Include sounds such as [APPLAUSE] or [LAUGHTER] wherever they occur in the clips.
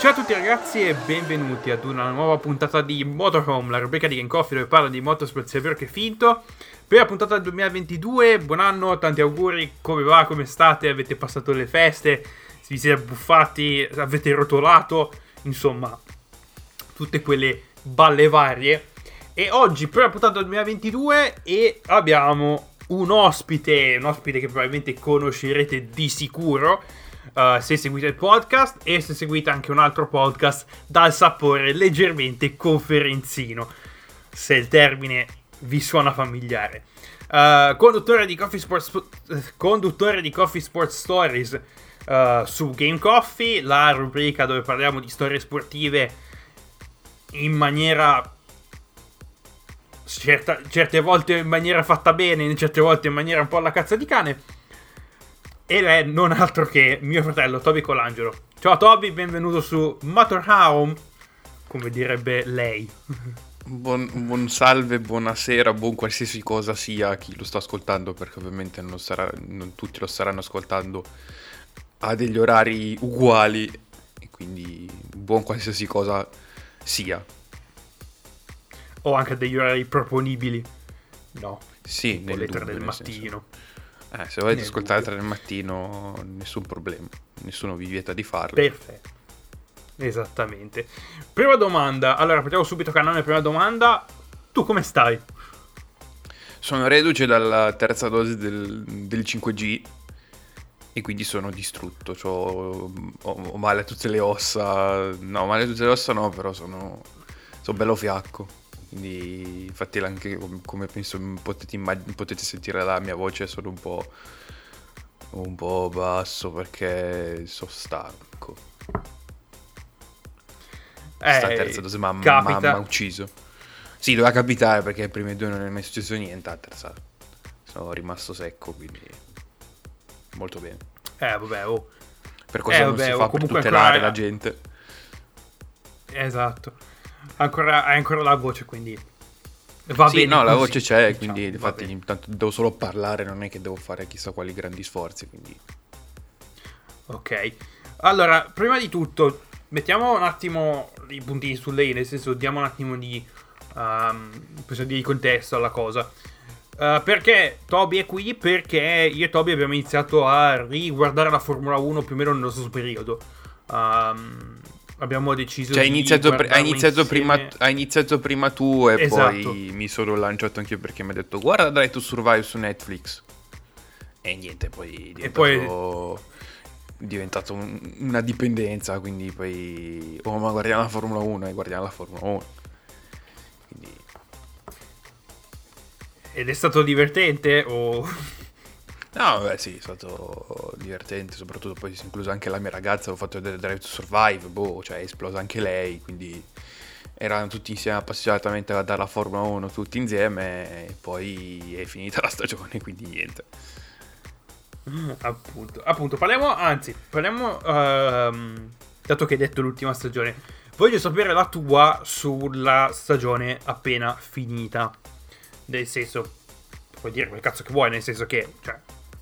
Ciao a tutti ragazzi e benvenuti ad una nuova puntata di Motorhome, la rubrica di Game Coffee dove parla di motorsport sia vero che finto. La puntata del 2022, buon anno, tanti auguri, come va, come state, avete passato le feste, vi siete buffati, avete rotolato, insomma, tutte quelle balle varie. E oggi la puntata del 2022 e abbiamo un ospite, un ospite che probabilmente conoscerete di sicuro uh, se seguite il podcast e se seguite anche un altro podcast dal sapore leggermente conferenzino, se il termine vi suona familiare. Uh, conduttore, di Coffee Sports, conduttore di Coffee Sports Stories uh, su Game Coffee, la rubrica dove parliamo di storie sportive in maniera Certa, certe volte in maniera fatta bene, certe volte in maniera un po' alla cazza di cane. Ed è non altro che mio fratello Toby Colangelo. Ciao Toby, benvenuto su Motorhome, come direbbe lei. Buon, buon, salve, buonasera, buon qualsiasi cosa sia a chi lo sta ascoltando, perché ovviamente non, sarà, non tutti lo staranno ascoltando a degli orari uguali, e quindi buon qualsiasi cosa sia o anche degli orari proponibili. No. Sì, nelle tre del mattino. Eh, se volete ascoltare tre del mattino, nessun problema. Nessuno vi vieta di farlo. Perfetto. Esattamente. Prima domanda. Allora, partiamo subito canale. Prima domanda. Tu come stai? Sono reduce dalla terza dose del, del 5G e quindi sono distrutto. Ho, ho, ho, male a tutte le ossa. No, male a tutte le ossa no, però sono, sono bello fiacco. Quindi infatti anche come penso potete, immag- potete sentire la mia voce sono un po', un po' basso perché sono stanco. Eh, Sta terza dose mi ha ucciso. Sì, doveva capitare perché ai primi due non è mai successo niente, a terza sono rimasto secco, quindi molto bene. Eh, vabbè, oh. Per cosa eh, non vabbè, si fa oh, per tutelare ancora... la gente? Esatto ancora, hai ancora la voce, quindi va sì, bene. no, così. la voce c'è, diciamo, quindi infatti intanto devo solo parlare, non è che devo fare chissà quali grandi sforzi, quindi... Ok, allora, prima di tutto, mettiamo un attimo i puntini sulle i, nel senso, diamo un attimo di, um, di contesto alla cosa. Uh, perché Toby è qui? Perché io e Toby abbiamo iniziato a riguardare la Formula 1 più o meno nello stesso periodo. Um, abbiamo deciso cioè, di iniziato, pre- hai, iniziato prima, hai iniziato prima tu e esatto. poi mi sono lanciato anche io perché mi ha detto guarda Drive to Survive su Netflix. E niente poi è poi... diventato un, una dipendenza quindi poi oh ma guardiamo la Formula 1 e guardiamo la Formula 1 quindi... ed è stato divertente o No, beh, sì, è stato divertente, soprattutto poi si è inclusa anche la mia ragazza, ho fatto vedere Drive to Survive, boh, cioè è esplosa anche lei, quindi erano tutti insieme appassionatamente a Formula 1 tutti insieme e poi è finita la stagione, [LAUGHS] quindi niente. Appunto, appunto, parliamo, anzi, parliamo, uh, dato che hai detto l'ultima stagione, voglio sapere la tua sulla stagione appena finita, nel senso, puoi dire quel cazzo che vuoi, nel senso che, cioè,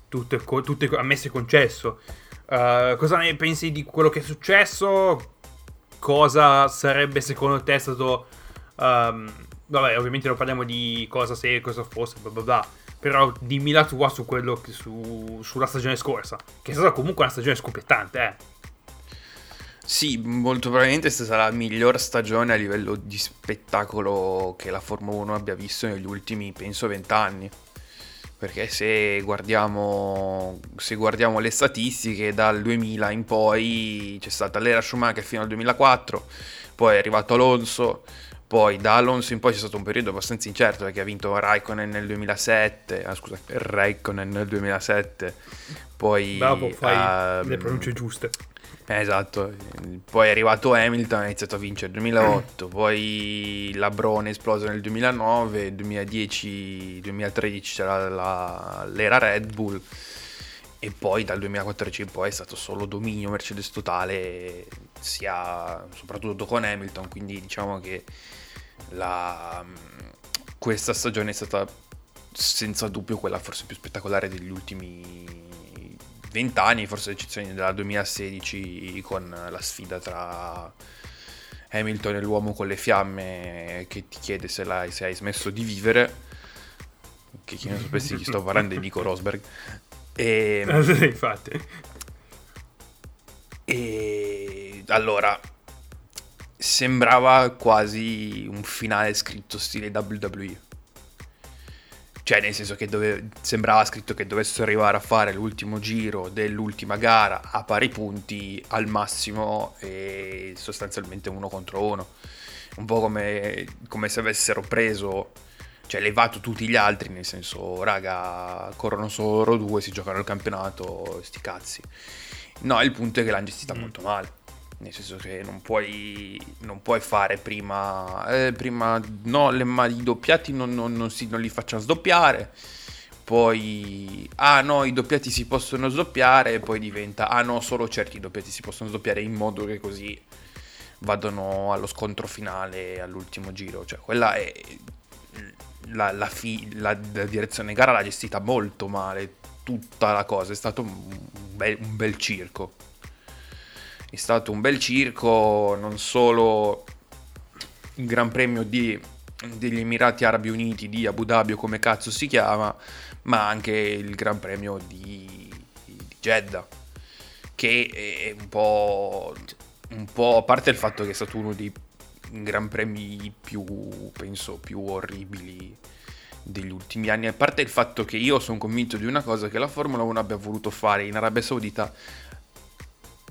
tutto, è, tutto è ammesso e concesso. Uh, cosa ne pensi di quello che è successo? Cosa sarebbe secondo te stato... Um, vabbè, ovviamente non parliamo di cosa se, cosa fosse, bla bla bla. Però dimmi la tua su quello che, su, sulla stagione scorsa. Che è stata comunque una stagione scoppiettante, eh. Sì, molto probabilmente è stata la miglior stagione a livello di spettacolo che la Formula 1 abbia visto negli ultimi, penso, vent'anni perché se guardiamo, se guardiamo, le statistiche dal 2000 in poi c'è stata l'era Schumacher fino al 2004, poi è arrivato Alonso, poi da Alonso in poi c'è stato un periodo abbastanza incerto perché ha vinto Raikkonen nel 2007, ah, scusa, Raikkonen nel 2007, poi... Bravo, fai um, le pronunce giuste. Esatto, poi è arrivato Hamilton, ha iniziato a vincere nel 2008, [CLEARS THROAT] poi Labrone è esploso nel 2009, 2010, 2013 c'era la, l'era Red Bull e poi dal 2014 in poi è stato solo dominio Mercedes totale, sia soprattutto con Hamilton, quindi diciamo che la, questa stagione è stata senza dubbio quella forse più spettacolare degli ultimi vent'anni, forse eccezione della 2016 con la sfida tra Hamilton e l'uomo con le fiamme che ti chiede se, se hai smesso di vivere. Che chi non sapesse chi sto parlando è Nico Rosberg. E, [LAUGHS] infatti. E allora sembrava quasi un finale scritto stile WWE. Cioè, nel senso che dove, sembrava scritto che dovessero arrivare a fare l'ultimo giro dell'ultima gara a pari punti al massimo e sostanzialmente uno contro uno. Un po' come, come se avessero preso, cioè levato tutti gli altri, nel senso, raga, corrono solo loro due, si giocano il campionato, sti cazzi. No, il punto è che l'hanno gestita mm. molto male nel senso che non puoi, non puoi fare prima, eh, prima no, le, ma i doppiati non, non, non, si, non li facciamo sdoppiare, poi, ah no, i doppiati si possono sdoppiare, e poi diventa, ah no, solo certi doppiati si possono sdoppiare in modo che così vadano allo scontro finale all'ultimo giro, cioè quella è la, la, fi, la, la direzione gara l'ha gestita molto male, tutta la cosa, è stato un bel, un bel circo è stato un bel circo, non solo il Gran Premio di, degli Emirati Arabi Uniti di Abu Dhabi o come cazzo si chiama, ma anche il Gran Premio di, di Jeddah, che è un po', un po', a parte il fatto che è stato uno dei Gran Premi più, penso, più orribili degli ultimi anni, a parte il fatto che io sono convinto di una cosa, che la Formula 1 abbia voluto fare in Arabia Saudita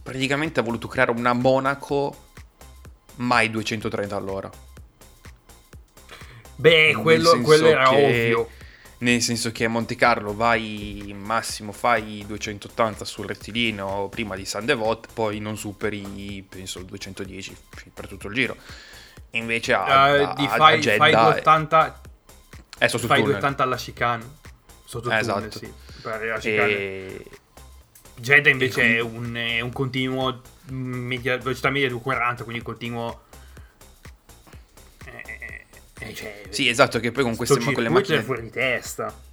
praticamente ha voluto creare una Monaco mai 230 all'ora. Beh, quello, quello era che, ovvio. Nel senso che a Monte Carlo vai massimo, fai 280 sul rettilineo prima di San Devot, poi non superi, penso, 210 per tutto il giro. Invece a, uh, a, fai, a Jeddah... Fai 280, è sotto fai 280 alla chicane. Sotto esatto. tunnel, sì. Per la chicane. E Jeddah invece quindi... è, un, è, un, continuo media, velocità media di 40, quindi continuo... Eh, eh, cioè, sì, esatto, che poi con queste con le macchine... è fuori di testa.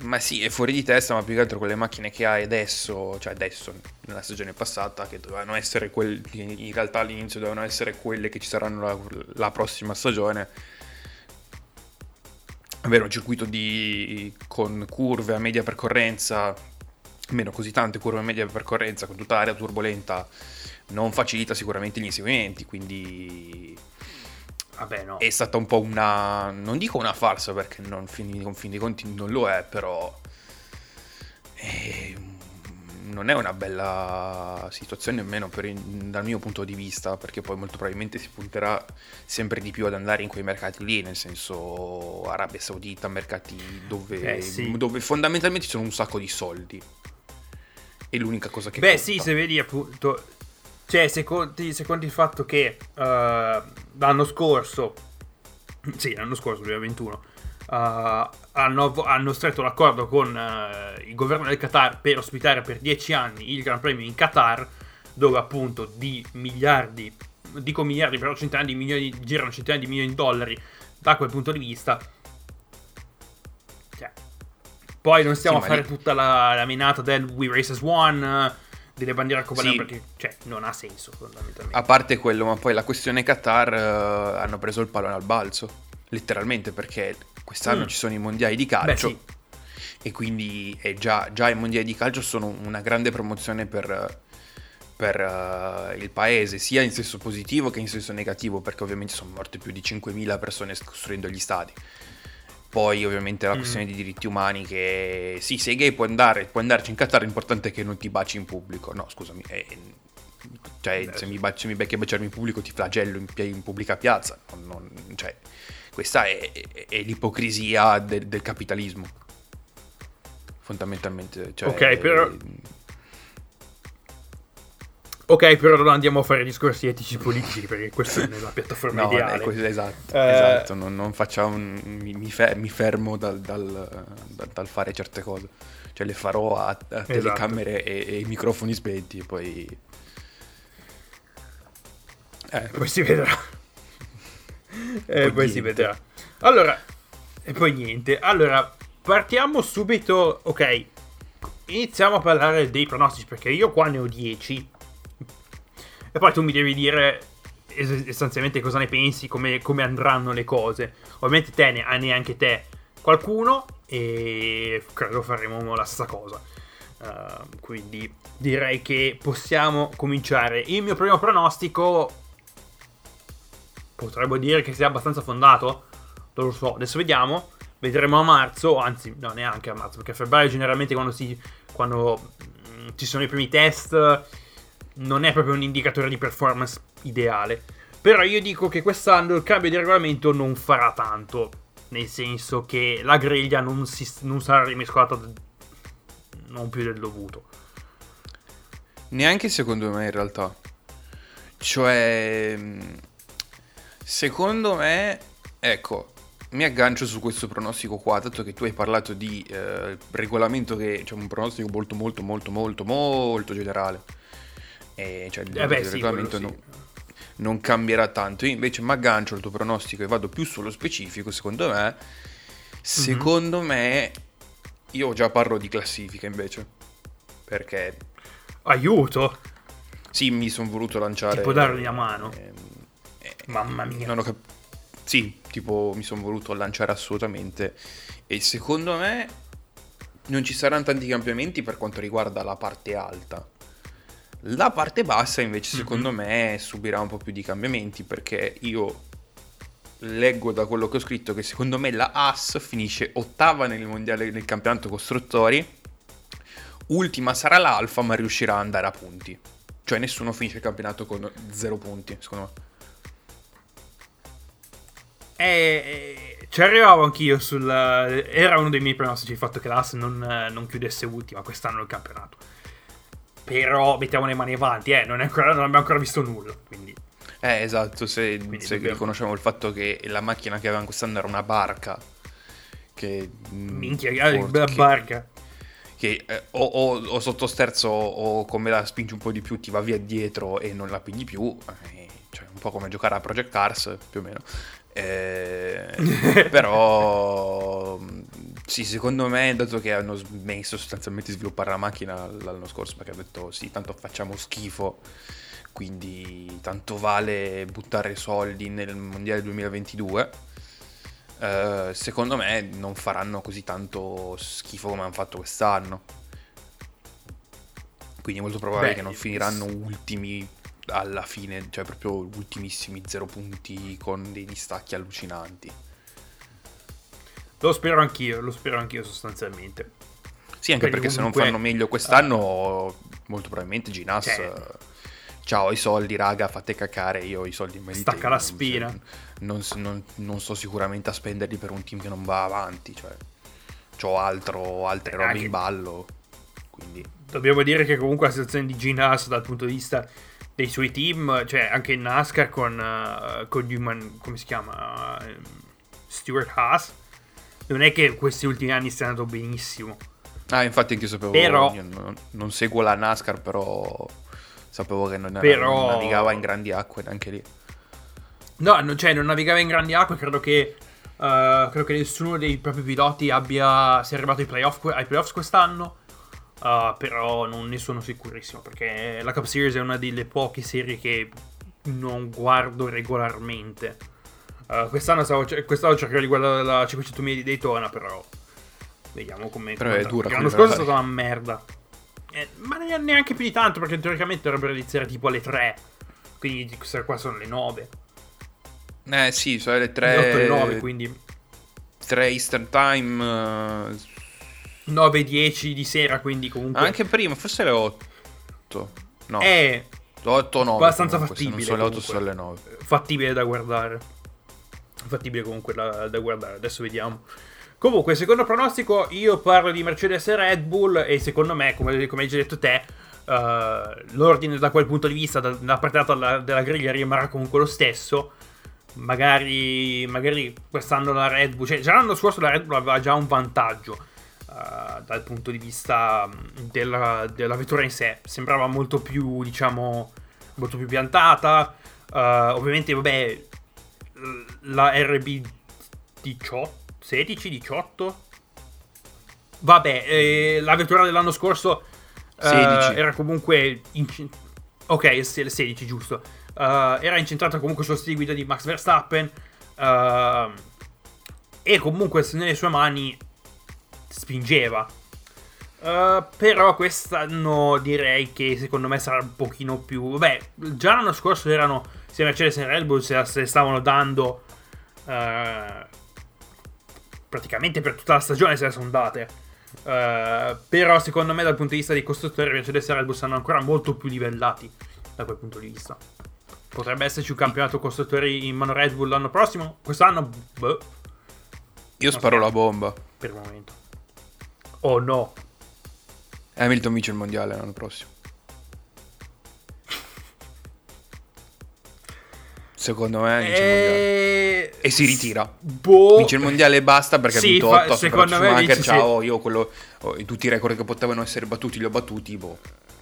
Ma sì, è fuori di testa, ma più che altro con le macchine che hai adesso, cioè adesso, nella stagione passata, che dovevano essere quelle, in realtà all'inizio dovevano essere quelle che ci saranno la, la prossima stagione. Avere un circuito di, con curve a media percorrenza meno così tante curve medie di percorrenza con tutta l'area turbolenta non facilita sicuramente gli inseguimenti, quindi Vabbè, no. è stata un po' una, non dico una farsa perché non, fin, fin dei conti non lo è, però è, non è una bella situazione nemmeno per, dal mio punto di vista, perché poi molto probabilmente si punterà sempre di più ad andare in quei mercati lì, nel senso Arabia Saudita, mercati dove, eh, sì. dove fondamentalmente ci sono un sacco di soldi è l'unica cosa che Beh, conta. sì, se vedi appunto. Cioè, se conti, se conti il fatto che uh, l'anno scorso, [CLEARS THROAT] sì, l'anno scorso, 2021, uh, eh, hanno, hanno, stretto l'accordo con uh, il governo del Qatar per ospitare per 10 anni il Gran Premio in Qatar, dove appunto di miliardi, dico miliardi, però centinaia di milioni, girano centinaia di milioni di dollari da quel punto di vista poi non stiamo sì, a fare lì... tutta la, la menata del We Race as One, delle bandiere arcobaleno, sì. perché cioè, non ha senso fondamentalmente. A parte quello, ma poi la questione Qatar uh, hanno preso il pallone al balzo, letteralmente, perché quest'anno mm. ci sono i mondiali di calcio. Beh, sì. E quindi già, già, i mondiali di calcio sono una grande promozione per, per uh, il paese, sia in senso positivo che in senso negativo, perché ovviamente sono morte più di 5.000 persone costruendo gli stadi. Poi ovviamente la mm. questione mm. di diritti umani che sì, sei gay puoi andare, puoi andarci in Qatar, l'importante è che non ti baci in pubblico. No, scusami, eh, cioè, se mi, baci, mi becchi a baciarmi in pubblico ti flagello in, in pubblica piazza. Non, non, cioè, questa è, è, è l'ipocrisia del, del, capitalismo. Fondamentalmente. Cioè, ok, però... Ok, però non andiamo a fare discorsi etici politici perché questa è una piattaforma no, ideale. Così, esatto, eh... esatto. Non, non facciamo, mi, mi, fermo dal, dal, dal, dal, fare certe cose. Cioè le farò a, a esatto. telecamere e, e, microfoni spenti e poi... Eh. Poi si vedrà. [LAUGHS] e poi, poi si vedrà. Allora, e poi niente. Allora, partiamo subito. Ok, iniziamo a parlare dei pronostici perché io qua ne ho 10 e poi tu mi devi dire essenzialmente cosa ne pensi, come, come andranno le cose. Ovviamente te ne hai neanche te qualcuno e credo faremo la stessa cosa. Uh, quindi direi che possiamo cominciare. Il mio primo pronostico potremmo dire che sia abbastanza fondato. Non lo so, adesso vediamo. Vedremo a marzo, anzi, no, neanche a marzo, perché a febbraio generalmente quando, si, quando mm, ci sono i primi test non è proprio un indicatore di performance ideale. Però io dico che quest'anno il cambio di regolamento non farà tanto. Nel senso che la griglia non, si, non sarà rimescolata non più del dovuto. Neanche secondo me in realtà. Cioè, secondo me, ecco, mi aggancio su questo pronostico qua, dato che tu hai parlato di eh, regolamento che, cioè un pronostico molto molto molto molto molto generale. E cioè il, eh beh, il sì, regolamento non, non, cambierà tanto. Io invece mi aggancio al tuo pronostico e vado più sullo specifico, secondo me. Secondo mm-hmm. me, io già parlo di classifica invece. Perché... Aiuto! Sì, mi sono voluto lanciare... Ti può dargli a mano? Eh, eh, Mamma mia. Non ho capito. Sì, tipo mi sono voluto lanciare assolutamente. E secondo me non ci saranno tanti cambiamenti per quanto riguarda la parte alta. La parte bassa invece secondo mm-hmm. me subirà un po' più di cambiamenti perché io leggo da quello che ho scritto che secondo me la AS finisce ottava nel mondiale nel campionato costruttori. Ultima sarà l'Alfa ma riuscirà ad andare a punti. Cioè nessuno finisce il campionato con zero punti, secondo me. Eh, ci arrivavo anch'io sul... Era uno dei miei pronostici il fatto che l'AS non, non chiudesse ultima quest'anno il campionato però mettiamo le mani avanti, eh, non, ancora, non abbiamo ancora visto nulla. Quindi. Eh, esatto, se, se dobbiamo... riconosciamo il fatto che la macchina che avevamo quest'anno era una barca. Che... Mm, Minchia, la barca. Che eh, o, o, o, sotto sterzo o come la spingi un po' di più ti va via dietro e non la pigli più. Eh, cioè, un po' come giocare a Project Cars, più o meno. Eh, [LAUGHS] però sì, secondo me, dato che hanno smesso sostanzialmente di sviluppare la macchina l'anno scorso, perché hanno detto sì, tanto facciamo schifo, quindi tanto vale buttare soldi nel Mondiale 2022. Eh, secondo me non faranno così tanto schifo come hanno fatto quest'anno. Quindi è molto probabile Beh, che non finiranno ultimi alla fine, cioè proprio ultimissimi zero punti con dei distacchi allucinanti. Lo spero anch'io, lo spero anch'io sostanzialmente. Sì, anche Quindi perché comunque... se non fanno meglio quest'anno, molto probabilmente Ginas... Cioè... Ciao, i soldi, raga, fate cacare, io i soldi me li Stacca tengo, la spina. Non, non, non, sto sicuramente a spenderli per un team che non va avanti, cioè... Ho altro, altre robe anche... in ballo, quindi... Dobbiamo dire che comunque la situazione di Ginas dal punto di vista dei suoi team, cioè anche in NASCAR con, uh, con Human, come si chiama? Uh, Stuart Haas. Non è che questi ultimi anni stia andando benissimo. Ah, infatti anche io sapevo, però, io non, non, seguo la NASCAR, però sapevo che non, però, non navigava in grandi acque neanche lì. No, no cioè non navigava in grandi acque, credo che, uh, credo che nessuno dei propri piloti abbia, sia arrivato ai playoff, ai playoffs quest'anno. Uh, però non ne sono sicurissimo perché la Cup Series è una delle poche serie che non guardo regolarmente. Uh, quest'anno, stavo, quest'anno cercherò di guardare la 500 mila di Daytona, però vediamo come. Però è dura. L'anno scorso è stata una merda. Eh, ma neanche più di tanto perché teoricamente dovrebbero iniziare tipo alle 3. Quindi queste qua sono le 9. Eh sì, sono le 3. Le 8 e 9, quindi. 3 Eastern Time. Uh 9-10 di sera, quindi comunque... Anche prima, forse le 8. No. È 8 9. Abbastanza comunque, fattibile. Se non sono le 8, sono le 9. Fattibile da guardare. Fattibile comunque da, da guardare. Adesso vediamo. Comunque, secondo pronostico, io parlo di Mercedes e Red Bull e secondo me, come, come hai già detto te, uh, l'ordine da quel punto di vista, da, da partita della, della griglia rimarrà comunque lo stesso. Magari, magari quest'anno la Red Bull, cioè già l'anno scorso la Red Bull aveva già un vantaggio uh, dal punto di vista mm, della, della, vettura in sé. Sembrava molto più, diciamo, molto più piantata. Uh, ovviamente, vabbè, la RB 18, 16, 18? vabbè, eh, la vettura dell'anno scorso eh, era comunque... In... Ok, 16, giusto. Uh, era incentrata comunque sullo stile guida di Max Verstappen. Uh, e comunque nelle sue mani spingeva. Uh, però quest'anno direi che secondo me sarà un pochino più. Vabbè, già l'anno scorso erano sia Mercedes e Red Bull se, se stavano dando uh, praticamente per tutta la stagione se le sono date. Uh, però secondo me dal punto di vista dei costruttori Mercedes e Red Bull saranno ancora molto più livellati da quel punto di vista. Potrebbe esserci un campionato costruttori in mano Red Bull l'anno prossimo? Quest'anno? Boh. Io sparo so. la bomba. Per il momento. Oh no. Hamilton vince il mondiale l'anno prossimo. Secondo me vince e... il mondiale. E si ritira. Boh. Vince il mondiale e basta perché sì, ha vinto 8 fa, secondo me Schumacher, ciao, sì. io quello, oh, tutti i record che potevano essere battuti li ho battuti, boh.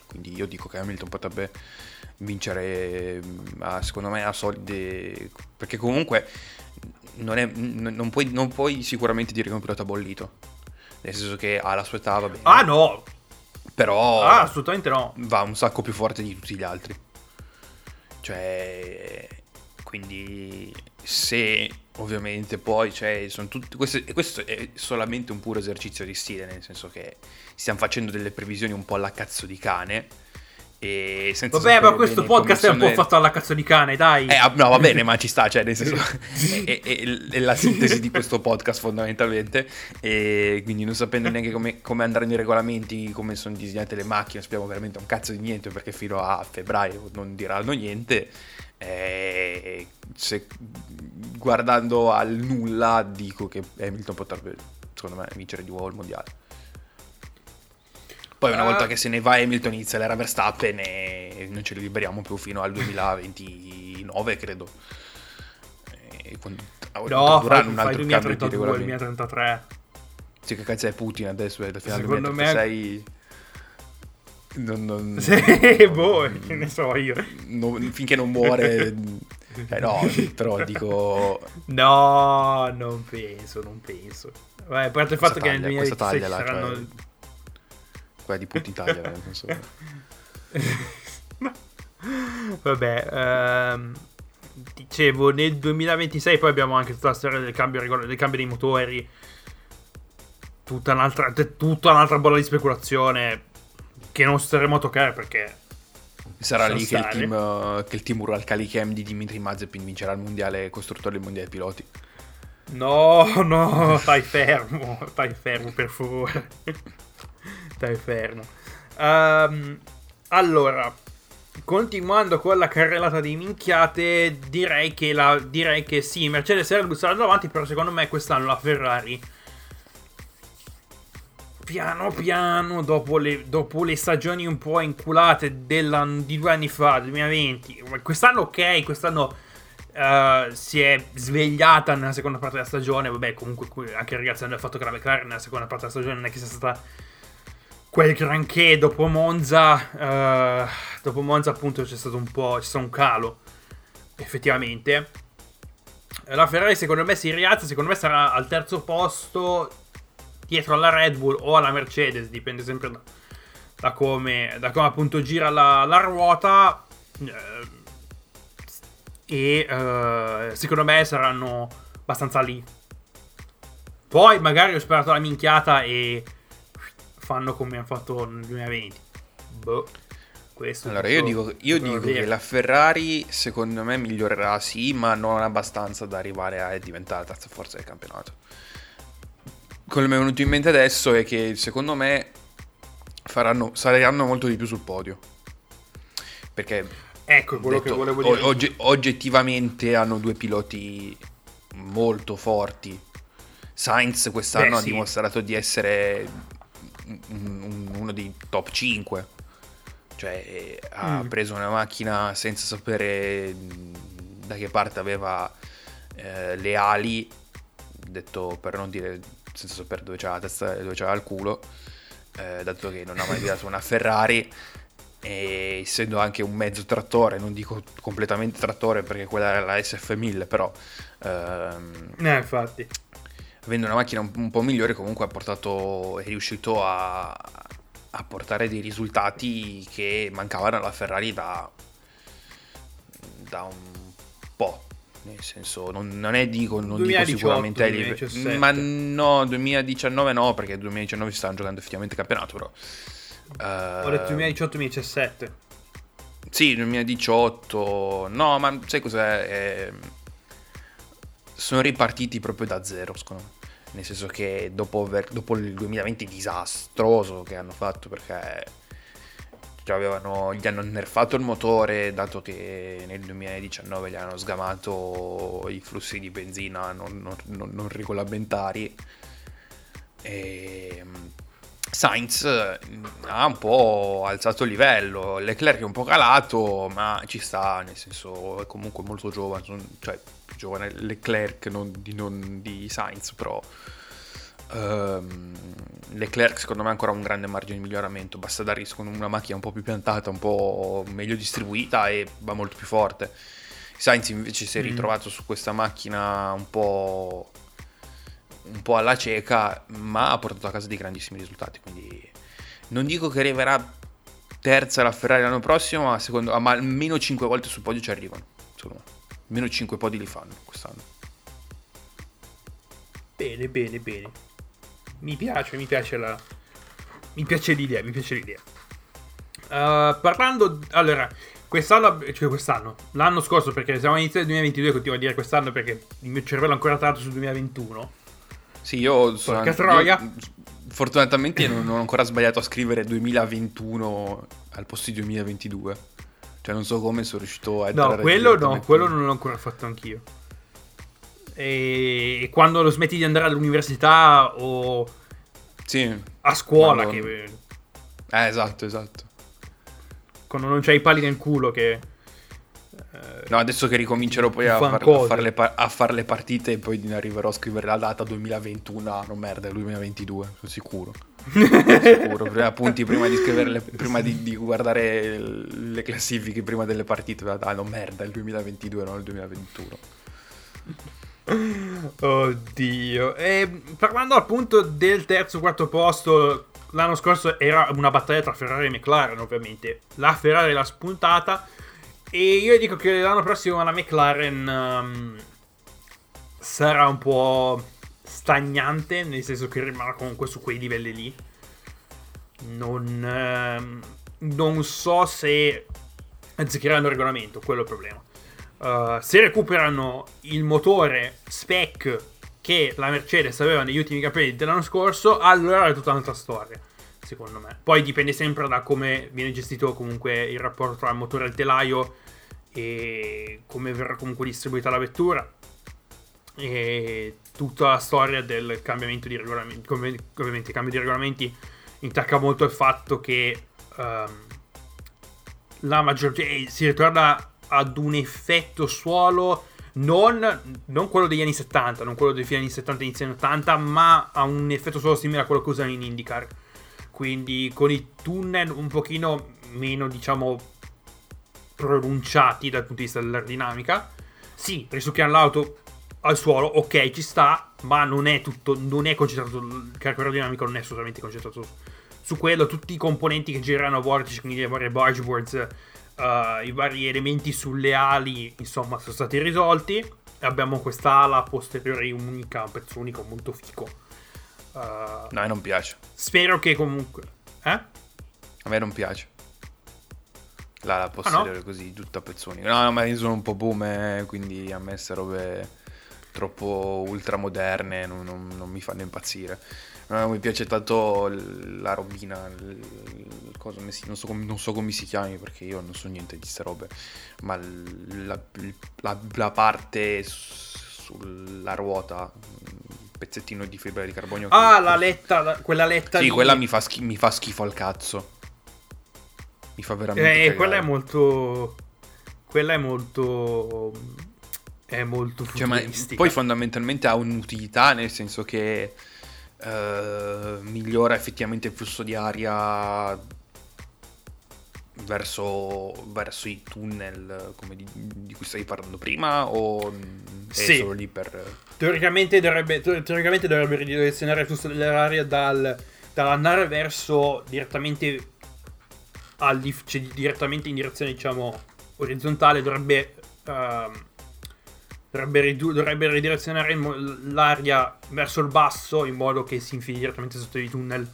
Quindi io dico che Hamilton potrebbe vincere, a, secondo me, a solide... Perché comunque non, è, non, puoi, non puoi sicuramente dire che è un pilota bollito. Nel senso che ha la sua età, va bene. Ah no, però... Ah, assolutamente no. Va un sacco più forte di tutti gli altri. Cioè... Quindi se ovviamente poi cioè, sono tutti, questo, questo, è solamente un puro esercizio di stile, nel senso che stiamo facendo delle previsioni un po' alla cazzo di cane e senza Vabbè, ma questo podcast è un po' fatto alla cazzo di cane, dai. Eh, no, va bene, ma ci sta, cioè, nel senso, [LAUGHS] è, è, è, la sintesi di questo podcast fondamentalmente. E quindi non sapendo neanche come, come andranno i regolamenti, come sono disegnate le macchine, sappiamo veramente un cazzo di niente perché fino a febbraio non diranno niente. E se guardando al nulla dico che Hamilton potrebbe, secondo me, vincere di nuovo il mondiale. Poi una volta ah. che se ne va Hamilton inizia l'era Verstappen e non ce li liberiamo più fino al 2029 credo. E quando, no, fai, un altro fai 2032, 2033. Sì, che cazzo è Putin adesso? È fino al 2036... Me... Non, non, sì, boh, che ne so io. Non, finché non muore... [LAUGHS] eh no, però dico... No, non penso, non penso. Vabbè, a parte il fatto che nel 2026 saranno... Cioè quella di Putti Italia, non so. [LAUGHS] Vabbè, ehm, dicevo, nel 2026 poi abbiamo anche tutta la storia del cambio, del cambio dei motori, tutta un'altra, tutta un'altra bolla di speculazione che non staremo a toccare perché... Sarà lì che il, team, che il team Uralkali Chem di Dimitri Mazepin vincerà il mondiale costruttore del mondiale piloti. No, no, [LAUGHS] stai fermo, stai fermo per favore. Stai fermo. Um, allora, continuando con la carrellata di minchiate, direi che, la, direi che sì, Mercedes e Bull saranno avanti, però secondo me quest'anno la Ferrari piano piano, dopo le, dopo le, stagioni un po' inculate di due anni fa, 2020, quest'anno ok, quest'anno uh, si è svegliata nella seconda parte della stagione, vabbè comunque anche il fatto che la McLaren nella seconda parte della stagione non è che sia stata quel granché dopo Monza, uh, dopo Monza appunto c'è stato un po', c'è stato un calo, effettivamente. La Ferrari secondo me si rialza, secondo me sarà al terzo posto dietro alla Red Bull o alla Mercedes, dipende sempre da, da, come, da come, appunto gira la, la ruota. Eh, e uh, secondo me saranno abbastanza lì. Poi magari ho sperato la minchiata e fanno come hanno fatto nel 2020. Boh. Questo allora, io dico, io dico che la Ferrari secondo me migliorerà, sì, ma non abbastanza da arrivare a diventare la terza forza del campionato. Quello che mi è venuto in mente adesso è che secondo me faranno, saliranno molto di più sul podio. Perché ecco quello detto, che volevo dire. Oggi, oggettivamente hanno due piloti molto forti. Sainz quest'anno Beh, ha dimostrato di essere uno dei top 5. Cioè, ha mm. preso una macchina senza sapere da che parte aveva eh, le ali, detto per non dire senza sapere dove c'era la testa e dove c'era il culo, eh, dato che non ha mai guidato una Ferrari e essendo anche un mezzo trattore, non dico completamente trattore perché quella era la SF1000, però... Ehm, eh, infatti avendo una macchina un, un po' migliore comunque ha portato, è riuscito a, a portare dei risultati che mancavano alla Ferrari da, da un po'. Nel senso, non, non è dico, non 2018, dico sicuramente ai livelli. Ma no, 2019 no, perché 2019 si stanno giocando effettivamente il campionato, però. Uh, Ho detto 2018-2017. Sì, 2018. No, ma sai cos'è? Eh, sono ripartiti proprio da zero, secondo me. Nel senso che dopo, dopo il 2020 disastroso che hanno fatto, perché avevano, gli hanno nerfato il motore, dato che nel 2019 gli hanno sgamato i flussi di benzina non, non, non regolamentari. E Sainz ha un po' alzato il livello, Leclerc è un po' calato, ma ci sta, nel senso è comunque molto giovane, cioè giovane Leclerc, non di, non di Sainz, però um, Leclerc secondo me ha ancora un grande margine di miglioramento, basta dargli una macchina un po' più piantata, un po' meglio distribuita e va molto più forte. Sainz invece si è mm. ritrovato mm. su questa macchina un po', un po' alla cieca, ma ha portato a casa dei grandissimi risultati, quindi non dico che arriverà terza la Ferrari l'anno prossimo, ma, secondo, ma almeno 5 volte sul podio ci arrivano, secondo me. Almeno 5 podi li fanno quest'anno. Bene, bene, bene. Mi piace, mi piace la... Mi piace l'idea, mi piace l'idea. Uh, parlando... Allora, quest'anno... Cioè quest'anno. L'anno scorso, perché siamo all'inizio del 2022, continuo a dire quest'anno perché il mio cervello è ancora tanto sul 2021. Sì, io sono... Porca troia. Io, fortunatamente non ho ancora sbagliato a scrivere 2021 al posto di 2022. Cioè, non so come sono riuscito a No, quello no, quello non l'ho ancora fatto anch'io. E quando lo smetti di andare all'università o sì, a scuola quando... che... Eh, esatto, esatto. Quando non c'hai i pali nel culo che... Eh, no, adesso che ricomincerò poi a, far, a, fare le, a, fare le, partite e poi arriverò a scrivere la data 2021, ah, no merda, è 2022, sono sicuro sicuro. Prima, appunti prima di scrivere, prima di, di, guardare le classifiche prima delle partite. Ah, no, merda, è il 2022, non il 2021. Oddio. E parlando appunto del terzo quarto posto, l'anno scorso era una battaglia tra Ferrari e McLaren, ovviamente. La Ferrari l'ha spuntata. E io dico che l'anno prossimo la McLaren um, sarà un po' stagnante, nel senso che rimarrà comunque su quei livelli lì. Non, ehm, non so se azzeccheranno il regolamento, quello è il problema. Uh, se recuperano il motore spec che la Mercedes aveva negli ultimi campionati dell'anno scorso, allora è tutta un'altra storia, secondo me. Poi dipende sempre da come viene gestito comunque il rapporto tra motore e il telaio e come verrà comunque distribuita la vettura e tutta la storia del cambiamento di regolamenti. Ovviamente il cambio di regolamenti intacca molto il fatto che um, la maggior eh, si ritorna ad un effetto suolo non, non, quello degli anni 70, non quello dei fine anni 70 e inizio anni 80, ma a un effetto suolo simile a quello che usano in IndyCar. Quindi con i tunnel un pochino meno, diciamo, pronunciati dal punto di vista dell'aerodinamica. Sì, risucchiano l'auto al suolo, ok, ci sta, ma non è tutto, non è concentrato, il carico aerodinamico non è assolutamente concentrato su, quello, tutti i componenti che girano a vortici, quindi le varie bargeboards, uh, i vari elementi sulle ali, insomma, sono stati risolti. Abbiamo quest'ala posteriore unica, un pezzo unico molto fico. Uh, no, a me non piace. Spero che comunque... Eh? A me non piace. L'ala posteriore ah, no? così, tutta pezzonica. No, no, ma io sono un po' boom, eh, quindi a me queste robe troppo ultramoderne non, non, non mi fanno impazzire. No, mi piace tanto la robina, il, cosa, non, so, non, so, come si chiami perché io non so niente di queste robe, ma la, la, la parte sulla ruota, pezzettino di fibra di carbonio. Ah, che, la letta, quella letta. Sì, lì. quella mi fa, schi- mi fa, schifo al cazzo. Mi fa veramente... Eh, cagare. quella è molto... Quella è molto è molto cioè, poi fondamentalmente ha un'utilità nel senso che uh, migliora effettivamente il flusso di aria verso, verso i tunnel come di, di, cui stavi parlando prima o è sì. solo lì per... Teoricamente dovrebbe, teoricamente dovrebbe ridirezionare tutta l'area dal, dall'andare verso direttamente, al, cioè, direttamente in direzione diciamo orizzontale dovrebbe... Uh, dovrebbe, ridu- dovrebbe ridirezionare l'aria verso il basso in modo che si infili direttamente sotto i tunnel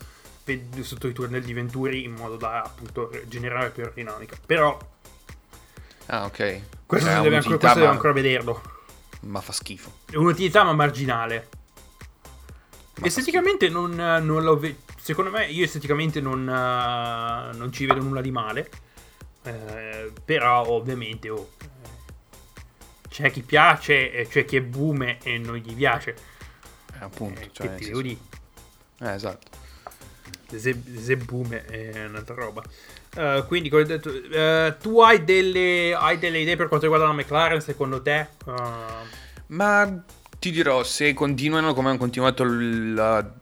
sotto i tunnel di Venturi in modo da appunto generare più aerodinamica. Però Ah, ok. Questo, cioè, deve, ancora, questo ma... deve ancora vederlo. Ma fa schifo. È un'utilità ma marginale. Ma esteticamente non, non, lo vedo. Secondo me, io esteticamente non, non, ci vedo nulla di male. Eh, però, ovviamente, oh, c'è chi piace e c'è chi è boom e non gli piace. Eh, appunto. Eh, cioè, che ti Eh, esatto se, boom è un'altra roba. Uh, quindi, come ho detto, uh, tu hai delle, hai delle, idee per quanto riguarda la McLaren, secondo te? Uh... Ma ti dirò, se continuano come hanno continuato il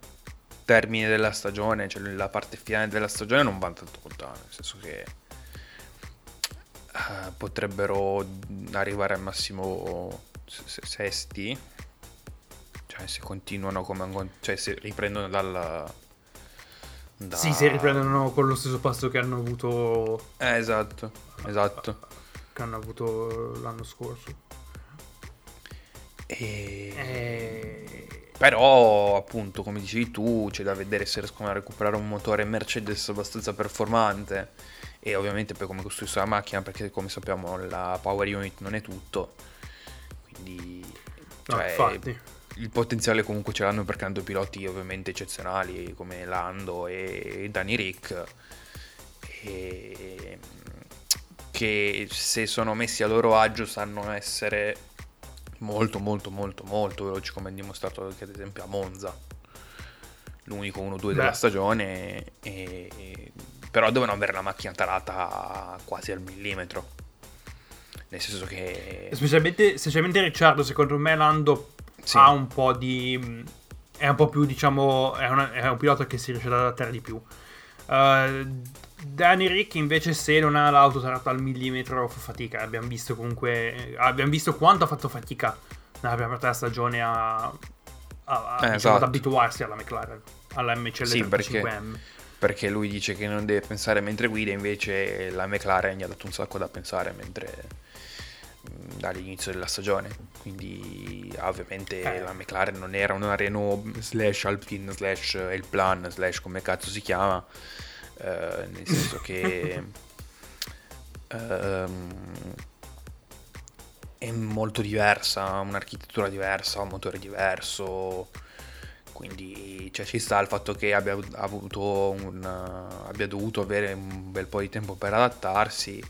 termine della stagione, cioè la parte finale della stagione, non vanno tanto lontano. Nel senso che potrebbero arrivare al massimo sesti. Cioè, se continuano come. Cioè, se riprendono dalla da... Sì, se riprendono con lo stesso passo che hanno avuto. Eh, esatto, esatto. Che hanno avuto l'anno scorso. E... e... Però, appunto, come dicevi tu, c'è da vedere se riescono a recuperare un motore Mercedes abbastanza performante. E ovviamente per come costruisce la macchina, perché come sappiamo la power unit non è tutto. Quindi... Cioè, no, infatti il potenziale comunque ce l'hanno perché hanno piloti ovviamente eccezionali come Lando e Danny Rick e che se sono messi a loro agio sanno essere molto molto molto molto veloci come dimostrato anche ad esempio a Monza l'unico 1-2 della stagione e... però devono avere la macchina tarata quasi al millimetro. Nel senso che specialmente, specialmente Ricciardo secondo me Lando sì. ha un po' di... è un po' più, diciamo, è, una, è un pilota che si riesce ad adattare di più. Uh, Danny Rick invece se non ha l'auto tarata al millimetro fa fatica, abbiamo visto comunque, abbiamo visto quanto ha fatto fatica nella prima parte della stagione a, a, a eh, diciamo, esatto. ad abituarsi alla McLaren, alla MCL sì, 35M. Perché, perché lui dice che non deve pensare mentre guida, invece la McLaren gli ha dato un sacco da pensare mentre dall'inizio della stagione. Quindi ovviamente eh. la McLaren non era una Renault slash Alpine slash il plan slash come cazzo si chiama. Eh, nel senso che [LAUGHS] ehm, è molto diversa, un'architettura diversa, un motore diverso. Quindi cioè, ci sta il fatto che abbia, un, abbia dovuto avere un bel po' di tempo per adattarsi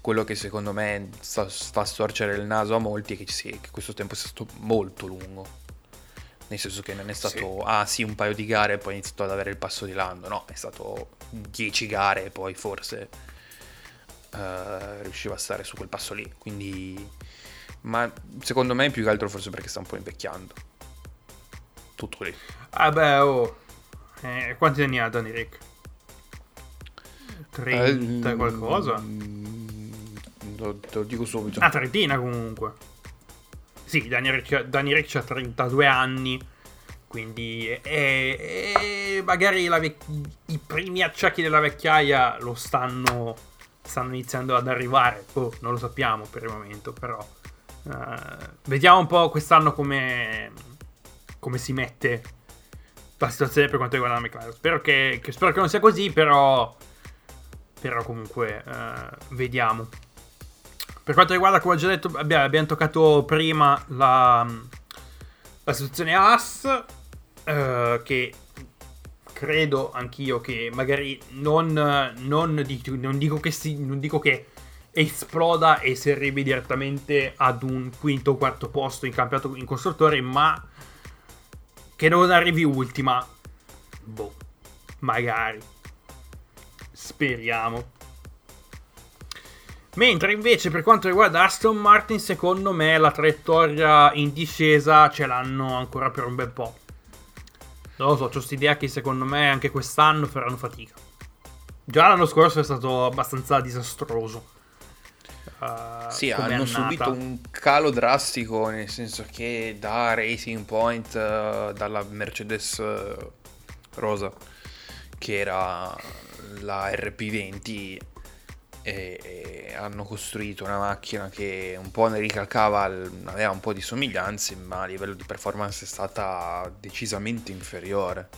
quello che secondo me fa, fa storcere il naso a molti è che, sì, che, questo tempo sia stato molto lungo. Nel senso che non è stato, sì. ah sì, un paio di gare e poi ha iniziato ad avere il passo di Lando. No, è stato 10 gare e poi forse uh, riusciva a stare su quel passo lì. Quindi, ma secondo me più che altro forse perché sta un po' invecchiando. Tutto lì. Ah beh, oh. Eh, quanti anni ha Danny Rick? 30 uh, qualcosa? Lo, te lo dico subito. Una trentina comunque. Sì, Daniel Ricci ha 32 anni. Quindi e, e magari vec- i primi acciacchi della vecchiaia lo stanno, stanno iniziando ad arrivare. Oh, non lo sappiamo per il momento, però. Uh, vediamo un po' quest'anno come, come si mette la situazione per quanto riguarda la McLaren. Spero che, che, spero che non sia così, però. Però comunque uh, vediamo. Per quanto riguarda, come ho già detto, abbiamo, abbiamo toccato prima la, la situazione AS, eh, che credo anch'io che magari non, non, non, dico che si, non dico che esploda e si arrivi direttamente ad un quinto o quarto posto in campionato in costruttore, ma che non arrivi ultima. Boh, magari. Speriamo. Mentre invece per quanto riguarda Aston Martin, secondo me la traiettoria in discesa ce l'hanno ancora per un bel po'. Non lo so, ho questa idea che secondo me anche quest'anno faranno fatica. Già l'anno scorso è stato abbastanza disastroso. Uh, sì, hanno subito un calo drastico, nel senso che da Racing Point, uh, dalla Mercedes uh, Rosa, che era la RP20, e, e hanno costruito una macchina che un po' ne ricalcava, aveva un po' di somiglianze, ma a livello di performance è stata decisamente inferiore.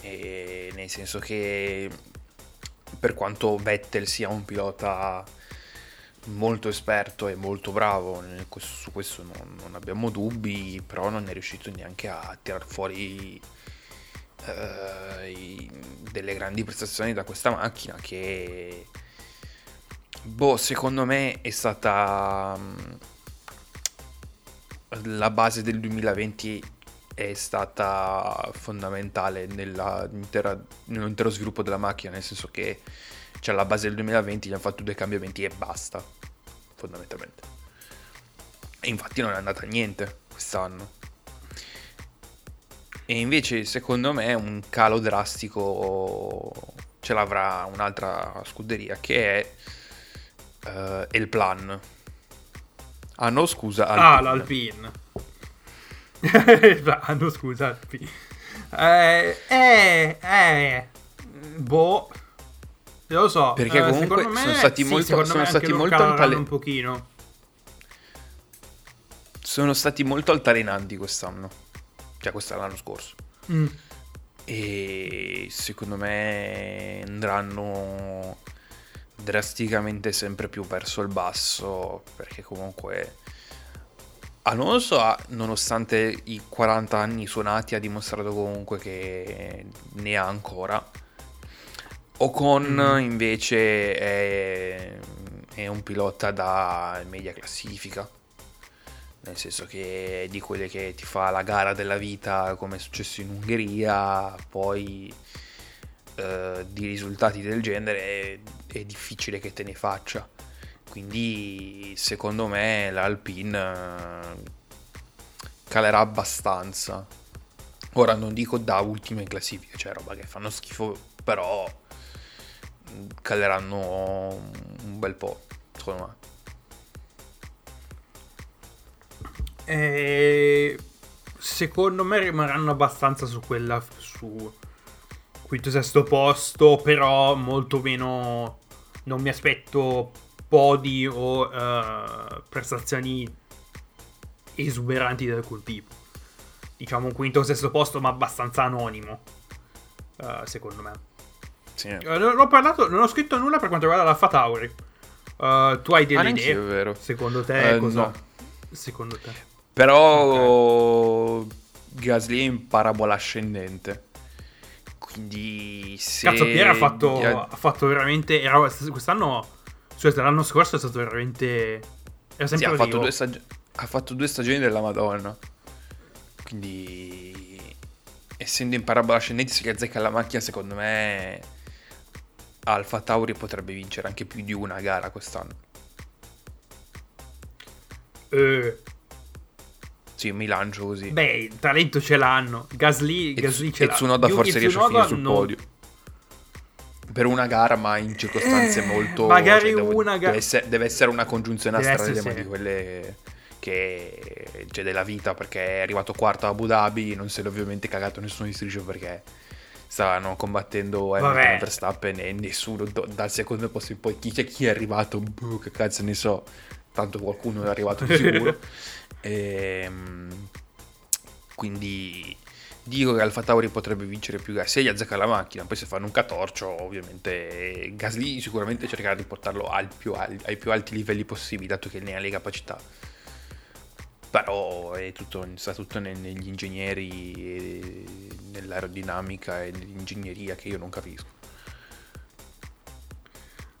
E nel senso che per quanto Vettel sia un pilota molto esperto e molto bravo, su questo non, non abbiamo dubbi, però non è riuscito neanche a tirar fuori i, delle grandi prestazioni da questa macchina che Boh, secondo me è stata mm, la base del 2020 è stata fondamentale nell'intero sviluppo della macchina, nel senso che cioè alla base del 2020 gli hanno fatto due cambiamenti e basta, fondamentalmente. E infatti non è andata niente quest'anno. E invece secondo me un calo drastico ce l'avrà un'altra scuderia che è uh, il plan. Ah no, scusa. Alpine. Ah, l'Alpine. [LAUGHS] ah no, scusa, Alpine. Eh, eh, eh, boh. Lo so. Perché eh, comunque me, sono stati sì, molto, sono stati molto altalenanti. un pochino. Sono stati molto altalenanti quest'anno. Cioè, questo è l'anno scorso. Mm. E secondo me andranno drasticamente sempre più verso il basso perché comunque Alonso ha, nonostante i 40 anni suonati ha dimostrato comunque che ne ha ancora Ocon invece è, è un pilota da media classifica nel senso che è di quelle che ti fa la gara della vita come è successo in Ungheria poi eh, di risultati del genere è, è, difficile che te ne faccia. Quindi secondo me l'Alpine eh, calerà abbastanza. Ora non dico da ultima in classifica, cioè roba che fanno schifo, però caleranno un bel po', secondo me. E secondo me rimarranno abbastanza su quella su quinto sesto posto, però molto meno non mi aspetto podi o uh, prestazioni esuberanti del quel tipo. Diciamo un quinto o sesto posto, ma abbastanza anonimo, uh, secondo me. Sì. Uh, non, ho parlato, non ho scritto nulla per quanto riguarda l'Alfa Tauri. tu hai delle ah, idee? vero. Secondo te cosa? No. Secondo te? Però okay. Gasly è in parabola ascendente. Quindi se... Cazzo, Piera ha fatto, ha fatto veramente... Era, quest'anno... Cioè, l'anno scorso è stato veramente... Era sempre sì, ha, fatto stagi- ha fatto due stagioni della Madonna. Quindi... Essendo in parabola ascendente, gli azzecca la macchina, secondo me... Alfa Tauri potrebbe vincere anche più di una gara quest'anno. Eh, sì, mi lancio così. Beh, il talento ce l'hanno. Gasly, Gasly ce l'ha. E Tsunoda forse riesce a finire sul non... podio. Per una gara, ma in circostanze eh, molto... Magari cioè, una gara... Deve, deve, essere una congiunzione astrale, ma di quelle che c'è della vita, perché è arrivato quarto a Abu Dhabi, non se l'è ovviamente cagato nessuno di striscio perché stavano combattendo Hamilton Verstappen e nessuno dal secondo posto in poi chi, chi è arrivato, boh, che cazzo ne so, tanto qualcuno è arrivato di sicuro. E, [LAUGHS] ehm, quindi dico che Alfa Tauri potrebbe vincere più gas se gli azzecca la macchina. Poi se fanno un catorcio ovviamente Gasly sicuramente cercherà di portarlo più al, ai più alti livelli possibili dato che ne ha le capacità però è tutto, sta tutto negli ingegneri nell'aerodinamica e nell'ingegneria che io non capisco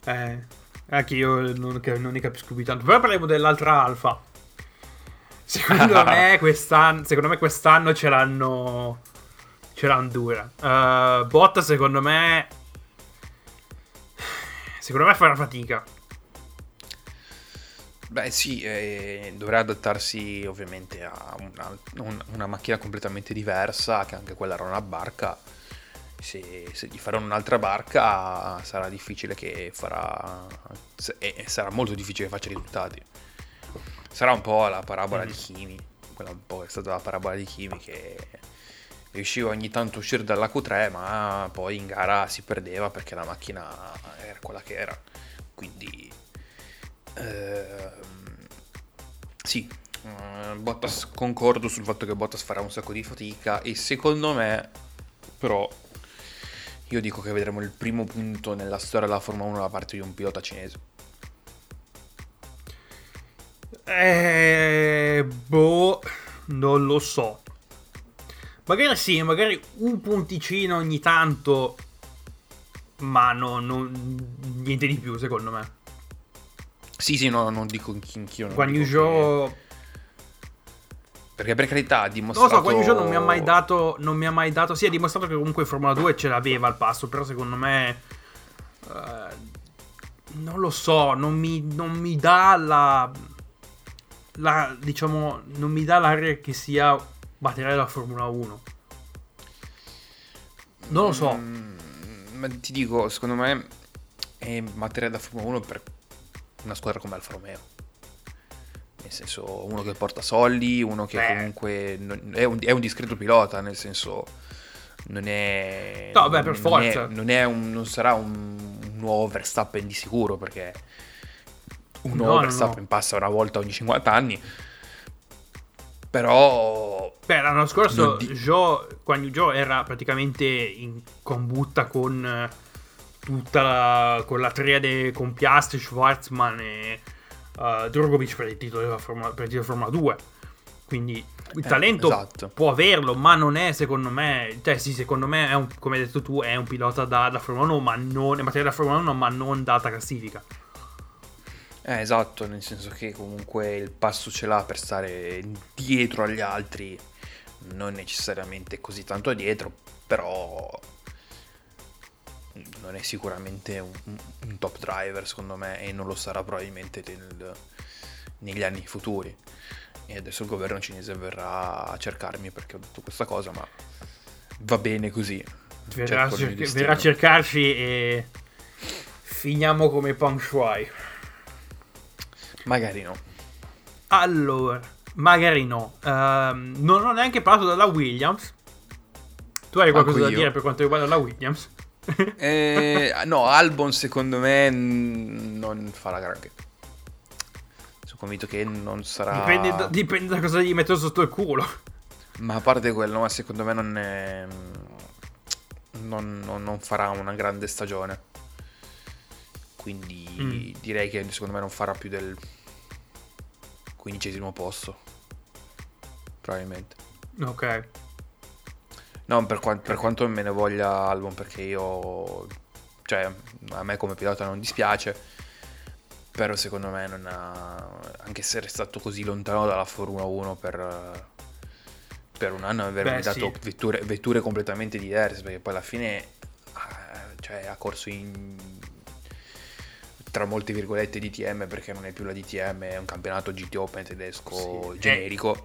eh anche io non, non ne capisco più tanto però parliamo dell'altra Alfa Secondo [LAUGHS] me, quest'anno, secondo me quest'anno ce l'hanno. Ce l'hanno dura. Uh, Botta, secondo me. Secondo me farà fatica. Beh, sì, eh, dovrà adattarsi ovviamente a una, una, macchina completamente diversa, che anche quella era una barca. se, se, gli faranno un'altra barca sarà difficile che farà e sarà molto difficile che faccia risultati sarà un po' la parabola mm. di Kimi quella un po' è stata la parabola di Kimi che riusciva ogni tanto a uscire dalla Q3 ma poi in gara si perdeva perché la macchina era quella che era quindi sì uh, Bottas concordo sul fatto che Bottas farà un sacco di fatica e secondo me però io dico che vedremo il primo punto nella storia della Formula 1 da parte di un pilota cinese eh, boh non lo so Magari sì, magari un punticino ogni tanto, ma no, non, niente di più secondo me. Sì, sì, no, non dico anch'io. Guan Yu Zhou... Perché per carità ha dimostrato... Non lo so, Guan Yu non mi ha mai dato... Non mi ha mai dato... Sì, ha dimostrato che comunque in Formula 2 ce l'aveva al passo, però secondo me... Uh, non lo so, non mi, non mi dà la... La, diciamo, non mi dà l'aria che sia batteria della Formula 1. Non lo so. Mm, ma ti dico, secondo me è materia da Formula 1 per una squadra come Alfa Romeo. Nel senso, uno che porta soldi, uno che Beh. comunque è un, è, un, discreto pilota, nel senso non è... No, beh, per forza. È, non, è un, non sarà un, un, nuovo Verstappen di sicuro, perché un nuovo no, Verstappen no, no. passa una volta ogni 50 anni però... Beh, l'anno scorso di... Joe, quando Joe era praticamente in combutta con eh, tutta la, con la triade con Piastri, Schwarzman e uh, Drogovic per il titolo della Formula, per il titolo Formula 2. Quindi il eh, talento esatto. può averlo, ma non è secondo me, cioè sì, secondo me è un, come hai detto tu, è un pilota da, da Formula 1, ma non, in materia da Formula 1, ma non data classifica. Eh, esatto, nel senso che comunque il passo ce l'ha per stare dietro agli altri, non necessariamente così tanto dietro, però non è sicuramente un, un top driver secondo me e non lo sarà probabilmente nel, negli anni futuri. E adesso il governo cinese verrà a cercarmi perché ho detto questa cosa, ma va bene così. Verrà, cerca, verrà a cercarci e finiamo come Peng Shuai. Magari no. Allora, magari no. Uh, non ho neanche parlato della Williams. Tu hai qualcosa da dire per quanto riguarda la Williams? Eh, no, Albon secondo me non farà granché. Sono convinto che non sarà... Dipende da, dipende da cosa gli metto sotto il culo. Ma a parte quello, ma secondo me non, è... non, non, non farà una grande stagione quindi mm. direi che secondo me non farà più del quindicesimo posto probabilmente ok no per, quanto, per quanto me ne voglia Albon perché io cioè a me come pilota non dispiace però secondo me non ha anche essere stato così lontano dalla Formula 1 per, per un anno aver dato sì. vetture, vetture, completamente diverse perché poi alla fine cioè, ha corso in tra molte virgolette DTM perché non è più la DTM, è un campionato GT Open tedesco sì. generico. È,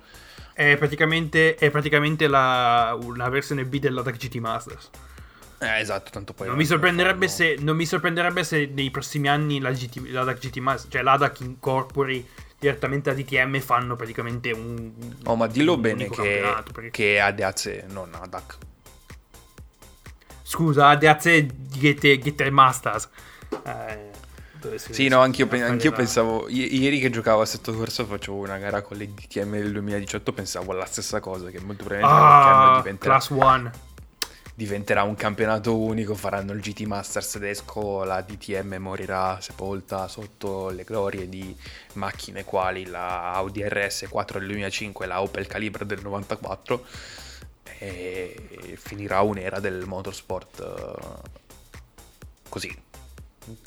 è, praticamente, è praticamente la, una versione B dell'Adac GT Masters. Eh, esatto, tanto poi... Non mi, sorprenderebbe se, non mi sorprenderebbe se nei prossimi anni la GT, l'ADAC GT Masters, cioè l'ADAC incorpori direttamente a DTM e fanno praticamente un... Oh, ma dillo bene che, perché... che ADAC, non ADAC. Scusa, ADAC GT, GT Masters. Eh, sì, no, anch'io, anch'io pensavo. I- ieri che giocavo a Setto Corso facevo una gara con le DTM del 2018. Pensavo alla stessa cosa. Che molto probabilmente ah, diventerà, Class 1 diventerà un campionato unico. Faranno il GT Masters tedesco. La DTM morirà sepolta sotto le glorie di macchine quali la Audi RS4 del 2005 e la Opel Calibra del 94. E finirà un'era del motorsport uh, così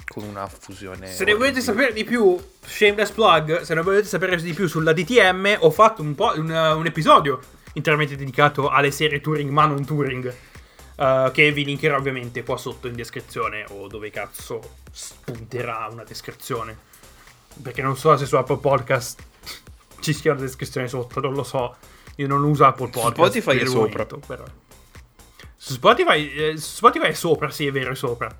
con una fusione. Se ne volete sapere di più, shameless plug, se ne volete sapere di più sulla DTM, ho fatto un, po', un, un episodio interamente dedicato alle serie Touring ma non Touring. Uh, che vi linkerò ovviamente qua sotto in descrizione o dove cazzo spunterà una descrizione. Perché non so se su Apple Podcast [LAUGHS] ci sia una descrizione sotto, non lo so. Io non uso Apple Podcast. Spotify è sopra. Però. Su Spotify, eh, Spotify è sopra, sì, è vero, è sopra.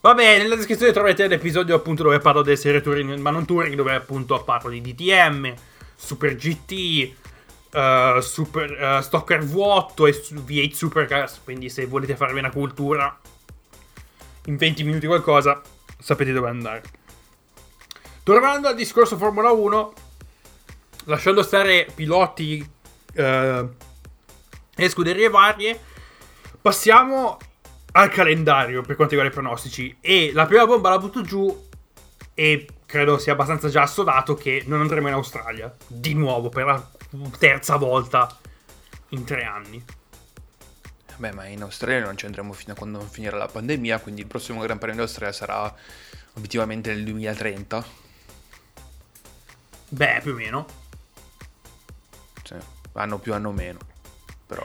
Vabbè, nella descrizione troverete l'episodio appunto dove parlo delle serie Touring, ma non Touring, dove appunto parlo di DTM, Super GT, uh, super, uh, Stocker vuoto e V8 Supercars. Quindi se volete farvi una cultura in 20 minuti qualcosa, sapete dove andare. Tornando al discorso Formula 1, lasciando stare piloti uh, e scuderie varie, passiamo al calendario per quanto riguarda i pronostici. E la prima bomba la butto giù e credo sia abbastanza già assodato che non andremo in Australia. Di nuovo, per la terza volta in tre anni. Beh, ma in Australia non ci andremo fino a quando finirà la pandemia, quindi il prossimo Gran Premio d'Australia sarà obiettivamente nel 2030. Beh, più o meno. Sì, anno più, anno meno. Però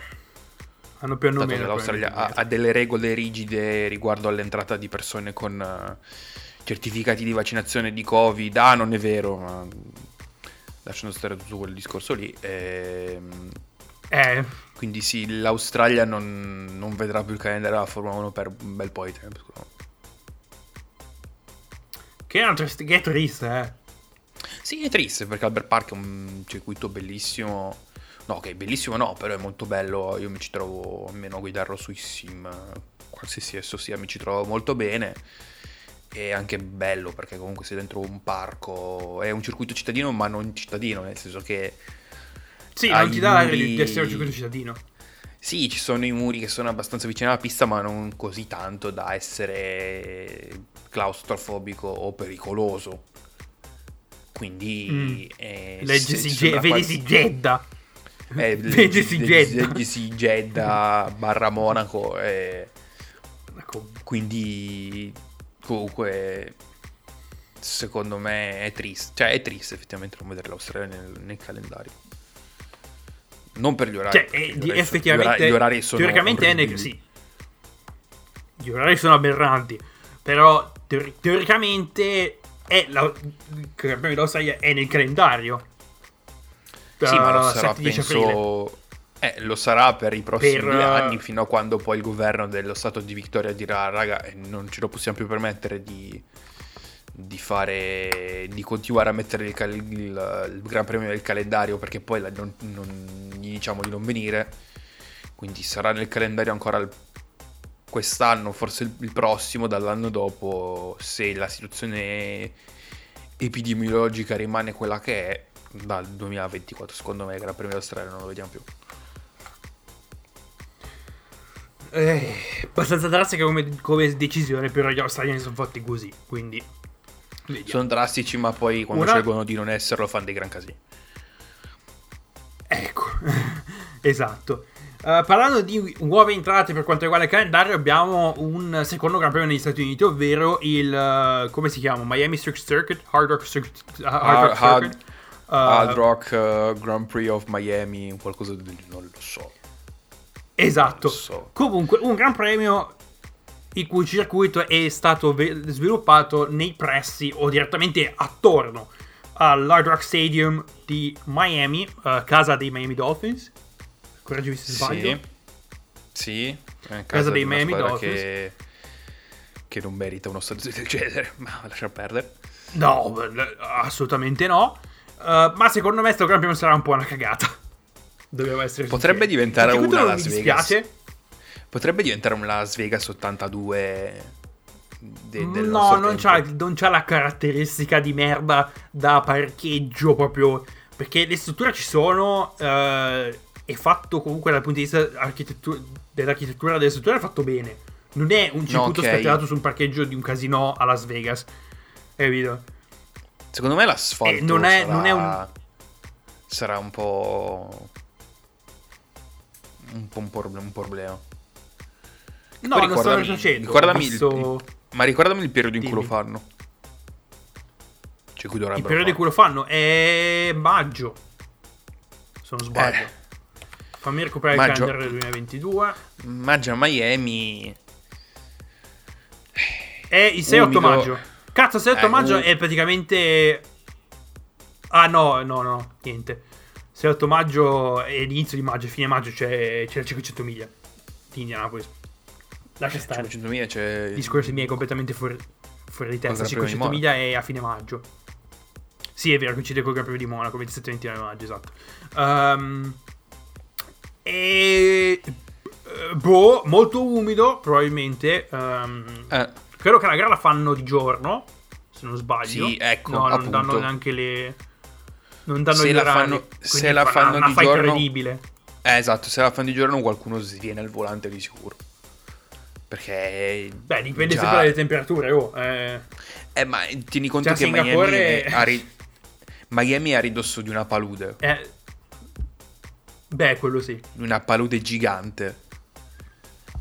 hanno più o meno. L'Australia ha, ha, delle regole rigide riguardo all'entrata di persone con uh, certificati di vaccinazione di Covid. Ah, non è vero, ma lasciando stare tutto quel discorso lì. Ehm... Eh. Quindi sì, l'Australia non, non, vedrà più il calendario della Formula 1 per un bel po' di tempo. Che è, trist- che è triste, eh. Sì, è triste perché Albert Park è un circuito bellissimo No, che è bellissimo no, però è molto bello, io mi ci trovo almeno a guidarlo sui sim, qualsiasi esso sia, mi ci trovo molto bene. E anche bello perché comunque sei dentro un parco, è un circuito cittadino ma non cittadino, nel senso che... Sì, non ti dà l'aria di essere un circuito cittadino. Sì, ci sono i muri che sono abbastanza vicini alla pista, ma non così tanto da essere claustrofobico o pericoloso. Quindi... Mm. Eh, Leggesi, ge- quasi... Jeddah eh, Leggesi Jeddah. Leggesi Jeddah barra Monaco. E... Quindi comunque secondo me è triste. Cioè è triste effettivamente non vedere l'Australia nel, nel calendario. Non per gli orari. Cioè, eh, gli orari effettivamente, sono, gli orari sono teoricamente è neg- sì. Gli orari sono aberranti. Però teori- teoricamente è la, d'Australia è nel calendario. Sì, ma lo sarà, penso... Eh, lo sarà per i prossimi per... anni, fino a quando poi il governo dello Stato di Victoria dirà, raga, eh, non ce lo possiamo più permettere di, di fare, di continuare a mettere il, il, il Gran Premio nel calendario perché poi la, non, non, gli diciamo di non venire. Quindi sarà nel calendario ancora il, quest'anno, forse il prossimo, dall'anno dopo, se la situazione epidemiologica rimane quella che è dal 2024 secondo me Gran Premio d'Australia non lo vediamo più eh, abbastanza drastica come, come, decisione però gli australiani sono fatti così quindi vediamo. sono drastici ma poi quando Una... scelgono di non esserlo fanno dei gran casini ecco [LAUGHS] esatto Uh, parlando di nuove entrate per quanto riguarda il calendario, abbiamo un secondo Gran Premio negli Stati Uniti, ovvero il uh, come si chiama? Miami Circuit, Hard Rock Circuit, uh, Hard Rock Circuit. Uh, Hard Rock uh, Grand Prix of Miami, qualcosa del non lo so. Esatto. Lo so. Comunque, un Gran Premio il cui circuito è stato ve- sviluppato nei pressi o direttamente attorno all'Hard Rock Stadium di Miami, uh, casa dei Miami Dolphins. Correggimi se sbaglio. Sì, sì casa, casa dei Miami Dolphins. Che, che non merita uno stadio del genere, [LAUGHS] ma lascia perdere. No, assolutamente no. Uh, ma secondo me sto Gran Premio sarà un po' una cagata. Doveva essere Potrebbe diventare una Las Vegas. Potrebbe diventare un Las Vegas 82 de- No, non c'ha, non c'ha, la caratteristica di merda da parcheggio proprio. Perché le strutture ci sono. Uh, è fatto comunque dal punto di vista dell'architettura delle strutture è fatto bene. Non è un circuito no, okay. scatenato su un parcheggio di un casino a Las Vegas. Capito? Secondo me l'asfalto eh, non, è, sarà, non è un... sarà un po'... Un po' un, problem- un problema. No, non sto facendo. Ricordami visto... il, ma ricordami il periodo in cui lo fanno. Cioè, cui il periodo in cui lo fanno è maggio. Se non sbaglio. Eh. Fammi recuperare maggio... il calendario del 2022. Maggio a Miami. È il 6-8 maggio. Cazzo, 7 eh, maggio è praticamente... Ah no, no, no, niente. 7 maggio è l'inizio di maggio, fine maggio c'è, c'è le 500 miglia. di Indianapolis. Lascia stare. 500 miglia c'è... Discorsi miei completamente fuori, fuori di testa. Col Gran Premio 500 di miglia è a fine maggio. Sì, è vero, coincide col Gran Premio di Monaco, 27-29 maggio, esatto. Ehm, e... eh, Boh, molto umido, probabilmente. Ehm, Eh, Credo che la gara la fanno di giorno, se non sbaglio. Sì, ecco, No, non appunto. danno neanche le... Non danno Se gli la orari, fanno- se la fa- fanno una di fa giorno- incredibile. eh, esatto, se la fanno di giorno qualcuno sviene al volante di sicuro. Perché... Beh, dipende già- sempre dalle temperature, oh. eh. Eh, ma tieni conto Cioè, che Singapore- Miami è, a ri- [LAUGHS] Miami è a ridosso di una palude. Eh, Beh, quello sì. Una palude gigante.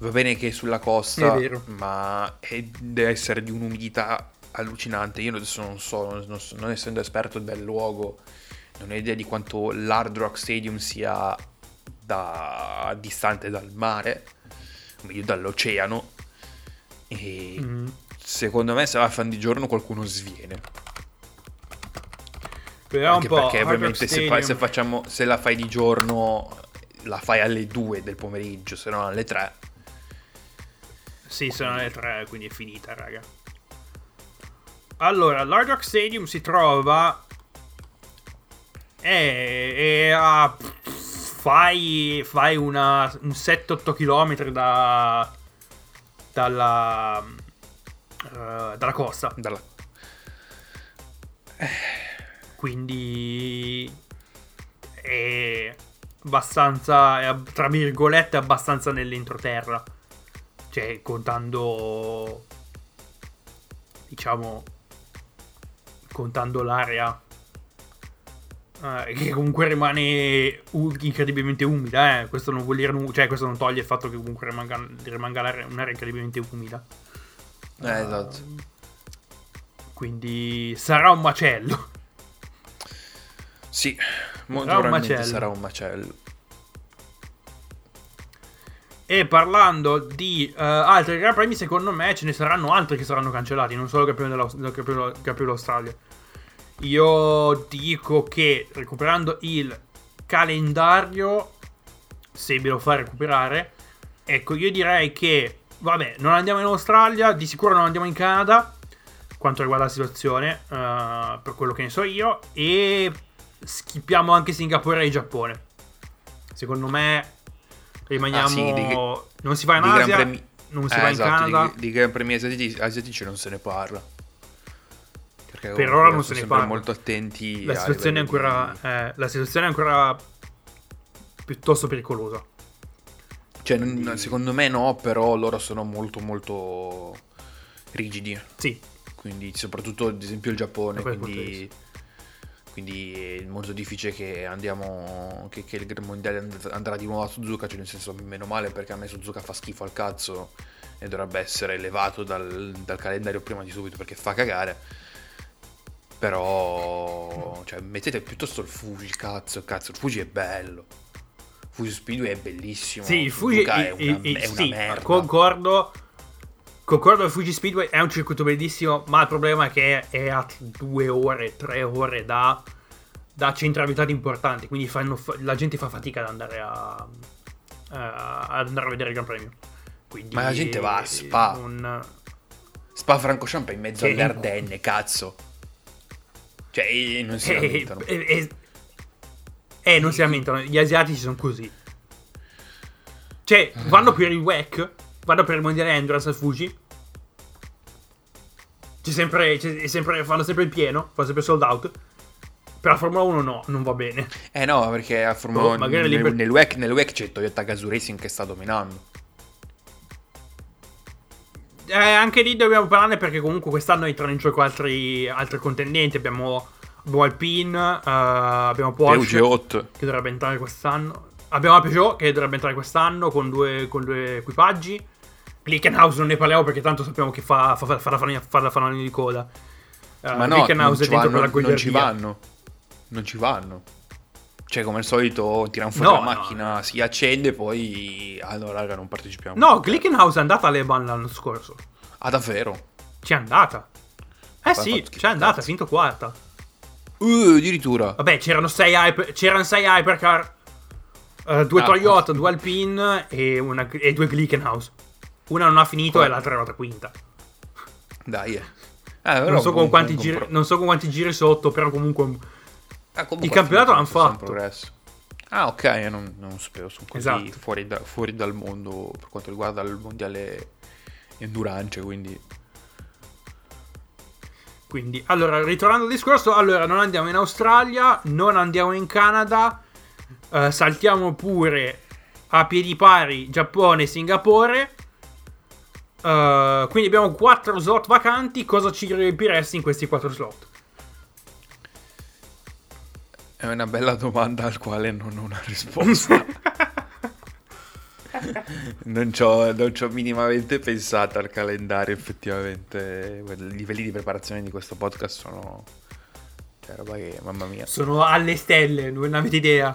Va bene che è sulla costa, È ma è- deve essere di un'umidità allucinante. Io adesso non so, non, non non essendo esperto del luogo, non ho idea di quanto l'Hard Rock Stadium sia da, distante dal mare, o meglio dall'oceano. E Mm. secondo me se la fanno di giorno qualcuno sviene. Però Anche un po' perché ovviamente se, fa- se facciamo, se la fai di giorno la fai alle 2 del pomeriggio, se no alle 3. Sì, sono le tre, quindi è finita, raga. Allora, l'Hard Rock Stadium si trova... È, è a... Fai, fai una, un 7-8 km da... Dalla... eh, dalla costa. Dalla... Quindi... È abbastanza... È, tra virgolette, abbastanza nell'entroterra. Cioè, contando... Diciamo... Contando l'area... eh, che comunque rimane u- incredibilmente umida, eh. Questo non vuol dire nu- cioè questo non toglie il fatto che comunque rimanga, rimanga un'area incredibilmente umida. Eh, esatto. Quindi sarà un macello. Sì, molto Sarà un probabilmente macello. sarà un macello. E parlando di eh, altri Gran Premi, secondo me ce ne saranno altri che saranno cancellati, non solo il Gran Premio, dell'Australia. Io dico che recuperando il calendario, se ve lo fa recuperare, ecco, io direi che, vabbè, non andiamo in Australia, di sicuro non andiamo in Canada, quanto riguarda la situazione, eh, per quello che ne so io, e schippiamo anche Singapore e Giappone. Secondo me rimaniamo... Ah, sì, di- non si va in Asia, Premi- non si Eh, va in esatto, Canada. Di, di Gran Premi asiatici, asiatici non se ne parla. Perché Per ora non se ne parla. molto attenti. La situazione, ancora, di- eh, la situazione è ancora piuttosto pericolosa. Cioè, non- secondo me no, però loro sono molto molto rigidi. Sì, Quindi, soprattutto ad esempio il Giappone. Quindi, quindi è molto difficile che andiamo. Che, che il mondiale and- andrà di nuovo a Suzuka. Cioè, nel senso, meno male perché a me Suzuka fa schifo al cazzo. E dovrebbe essere levato dal, dal calendario prima di subito perché fa cagare. Però. Cioè, mettete piuttosto il Fuji, cazzo, cazzo. Il Fuji è bello. Fuji Speedway è bellissimo. sì, il Fuji Suzuka è il- una, il- è una sì, merda. concordo. Concordo, il Fuji Speedway è un circuito bellissimo, ma il problema è che è a due ore, tre ore da, da centri abitati importanti, quindi fanno fa- la gente fa fatica ad andare a, eh, ad andare a vedere il Gran Premio. Quindi, Ma la gente va a Spa. non- Spa Francorchamps è in mezzo Che- alle Ardenne, cazzo. Cioè, eh, non si [LAUGHS] Eh, lamentano. eh, eh, eh, non si lamentano, gli asiatici sono così. Cioè, vanno per il WEC, vanno per il mondiale Endurance al Fuji. C'è sempre, c'è- sempre, fanno sempre il pieno, fanno sempre sold out. Per la Formula 1 no, non va bene. Eh no, perché a Formula Oh, magari nel, liber- nel, WEC, nel WEC c'è Toyota Gazoo Racing che sta dominando. Eh, anche lì dobbiamo parlarne perché comunque quest'anno entrano in gioco altri, altri contendenti. Abbiamo, abbiamo Alpine, eh, abbiamo Porsche. Peugeot. che dovrebbe entrare quest'anno. Abbiamo la Peugeot che dovrebbe entrare quest'anno con due, con due equipaggi. Glickenhaus non ne parliamo perché tanto sappiamo che fa, fa, fa fa la fanalina di coda. Eh, Ma no, Glickenhaus non è ci, dentro vanno, quella non ci vanno. Non ci vanno. Cioè, come al solito, tirano fuori No, la no. macchina, si accende e poi... No, raga, non partecipiamo. No, Glickenhaus è andata alle Ban l'anno scorso. Ah, davvero? C'è andata. Eh sì, c'è andata, ha vinto quarta. Uh, addirittura. Vabbè, c'erano 6 hyper, c'erano sei hypercar. Uh, due Ah, Toyota, due Alpine e, una- e due Glickenhaus. Una non ha finito Come? e l'altra è arrivata quinta. Dai, eh. [LAUGHS] Eh, Non so, con quanti giri, compro- non so con quanti giri sotto, però comunque... Ah, comunque Il campionato l'hanno fatto. Ah, ok, io non, non sapevo, sono così Esatto. fuori, da- fuori dal mondo per quanto riguarda il mondiale endurance, quindi... Quindi, allora, ritornando al discorso, allora, non andiamo in Australia, non andiamo in Canada, eh, saltiamo pure a piedi pari Giappone e Singapore. Eh, quindi abbiamo 4 slot vacanti. Cosa ci riempiresti in questi 4 slot? È una bella domanda al quale non ho una risposta. [LAUGHS] non, ci ho, non ci ho minimamente pensato al calendario, effettivamente. I livelli di preparazione di questo podcast sono... Cioè, roba che, mamma mia. Sono alle stelle, non avete idea.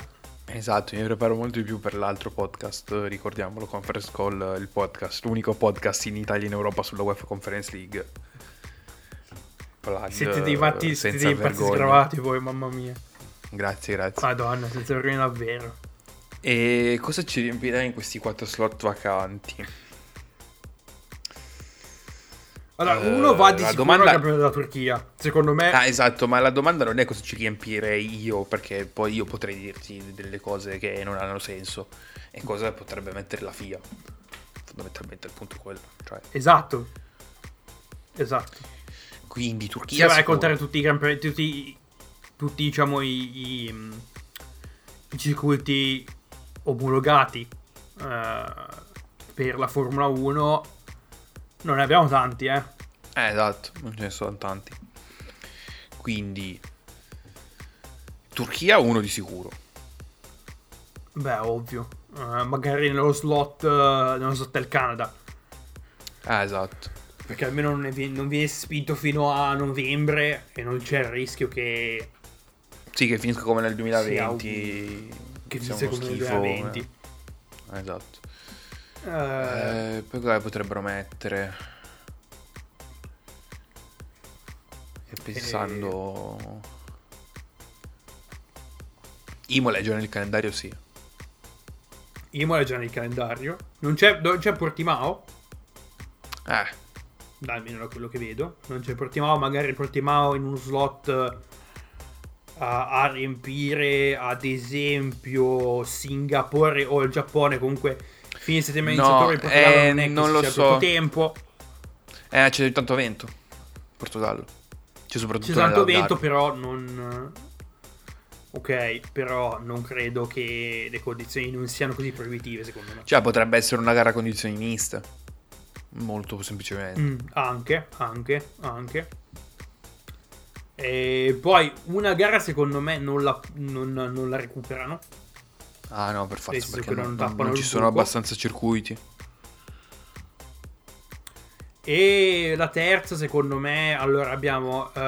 Esatto, mi preparo molto di più per l'altro podcast, ricordiamolo, Conference Call, il podcast, l'unico podcast in Italia e in Europa sulla UEFA Conference League. Plug, Siete dei matti, siete dei pazzi sgravati voi, mamma mia. Grazie, grazie. Madonna, senza vergogna davvero. E cosa ci riempirà in questi quattro slot vacanti? Allora, Eh, uno va di la sicuro domanda- al campionato della Turchia. Secondo me, Ah, esatto, ma la domanda non è cosa ci riempirei io, perché poi io potrei dirti delle cose che non hanno senso. E cosa potrebbe mettere la FIA. Fondamentalmente il punto è quello. Cioè, esatto. Esatto. quindi Turchia... vai a contare tutti i campionati, tutti, tutti diciamo i, i, i circuiti omologati eh, per la Formula 1. Non ne abbiamo tanti, eh. Eh, esatto, non ce ne sono tanti. Quindi... Turchia uno di sicuro. Beh, ovvio. Eh, magari nello slot, eh, nello slot del Canada. Ah, esatto. Perché almeno non, vi- non viene spinto fino a novembre e non c'è il rischio che, Sì, che finisca come nel Sì, 2020. che sia finisca come nel schifo, 2020. eh. Esatto. Eh, Eh, poi cosa potrebbero mettere? E pensando... Imola è già nel calendario, sì. Imola è già nel calendario. Non c'è, non c'è Portimao. Eh, Dai, almeno da quello che vedo. Non c'è Portimao, magari Portimao in uno slot eh, a, a riempire, ad esempio, Singapore o il Giappone. Comunque, fine settimana No, iniziatore il Portogallo eh, non è non lo so. tempo. eh, c'è tanto vento. Portogallo. C'è soprattutto C'è tanto vento, però non... Ok, però non credo che le condizioni non siano così proibitive, secondo me. Cioè, potrebbe essere una gara a condizioni miste. Molto semplicemente. Mm, anche, anche, anche. E poi una gara secondo me non la, non- non la recuperano. Ah no, per forza, perché non, non non- ci sono buco. abbastanza circuiti. E la terza secondo me, allora abbiamo, eh,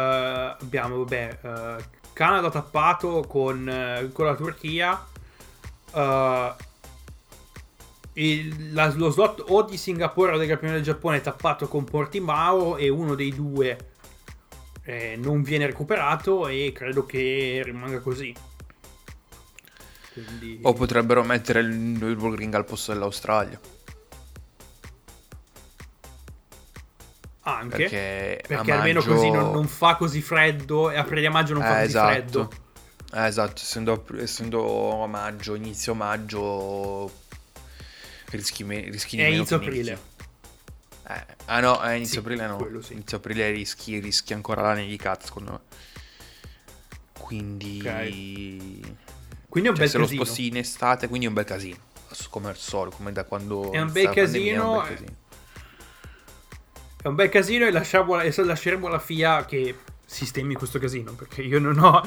abbiamo vabbè, eh, Canada tappato con, eh, con la Turchia. il- la- lo slot o di Singapore o del campione del Giappone è tappato con Portimao e uno dei due eh, non viene recuperato e credo che rimanga così. Quindi... O potrebbero mettere il Nürburgring al posto dell'Australia. Anche Perché, perché, almeno maggio- così non, non fa così freddo e aprile a maggio non fa Eh, così esatto. freddo. Eh, esatto, essendo, essendo a maggio, inizio maggio, rischi, me- rischi di È meno inizio aprile. Eh, ah no, è inizio Sì, aprile no. sì. Inizio aprile rischi, rischi ancora la nevicata, secondo me. Quindi... Quindi è un Cioè, bel se lo casino. sposti in estate, quindi è un bel casino. Come al solito, come da quando... È un bel pandemia, casino, è un bel eh. casino. È un bel casino e, lasciamo, lasceremo la FIA che sistemi questo casino. Perché io non ho.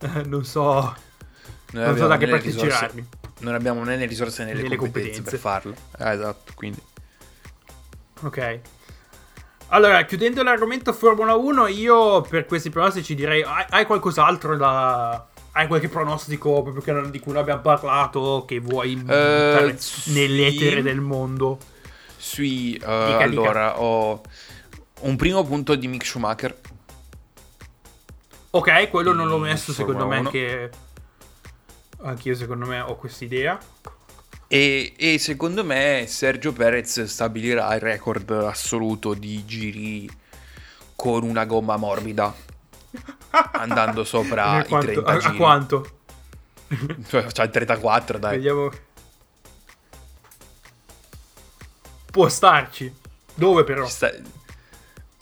eh, [LAUGHS] non so. Noi Non so da che parte girarmi. Non abbiamo né le risorse né le, Né le competenze, competenze. per farlo. Eh, esatto, quindi... Ok. Allora, chiudendo l'argomento Formula 1, io per questi pronostici direi: hai, hai qualcos'altro da. Hai qualche pronostico proprio che di cui non abbiamo parlato? Che vuoi buttare sì. nell'etere del mondo? Sì, eh, dica. allora ho un primo punto di Mick Schumacher. Ok, quello non l'ho messo secondo me 1. che. Anch'io secondo me ho quest'idea. E, e secondo me Sergio Perez stabilirà il record assoluto di giri con una gomma morbida. [LAUGHS] andando sopra quanto, i 30 a, a quanto? Cioè, c'ha il 34, dai. Vediamo. Può starci. Dove però? Sta-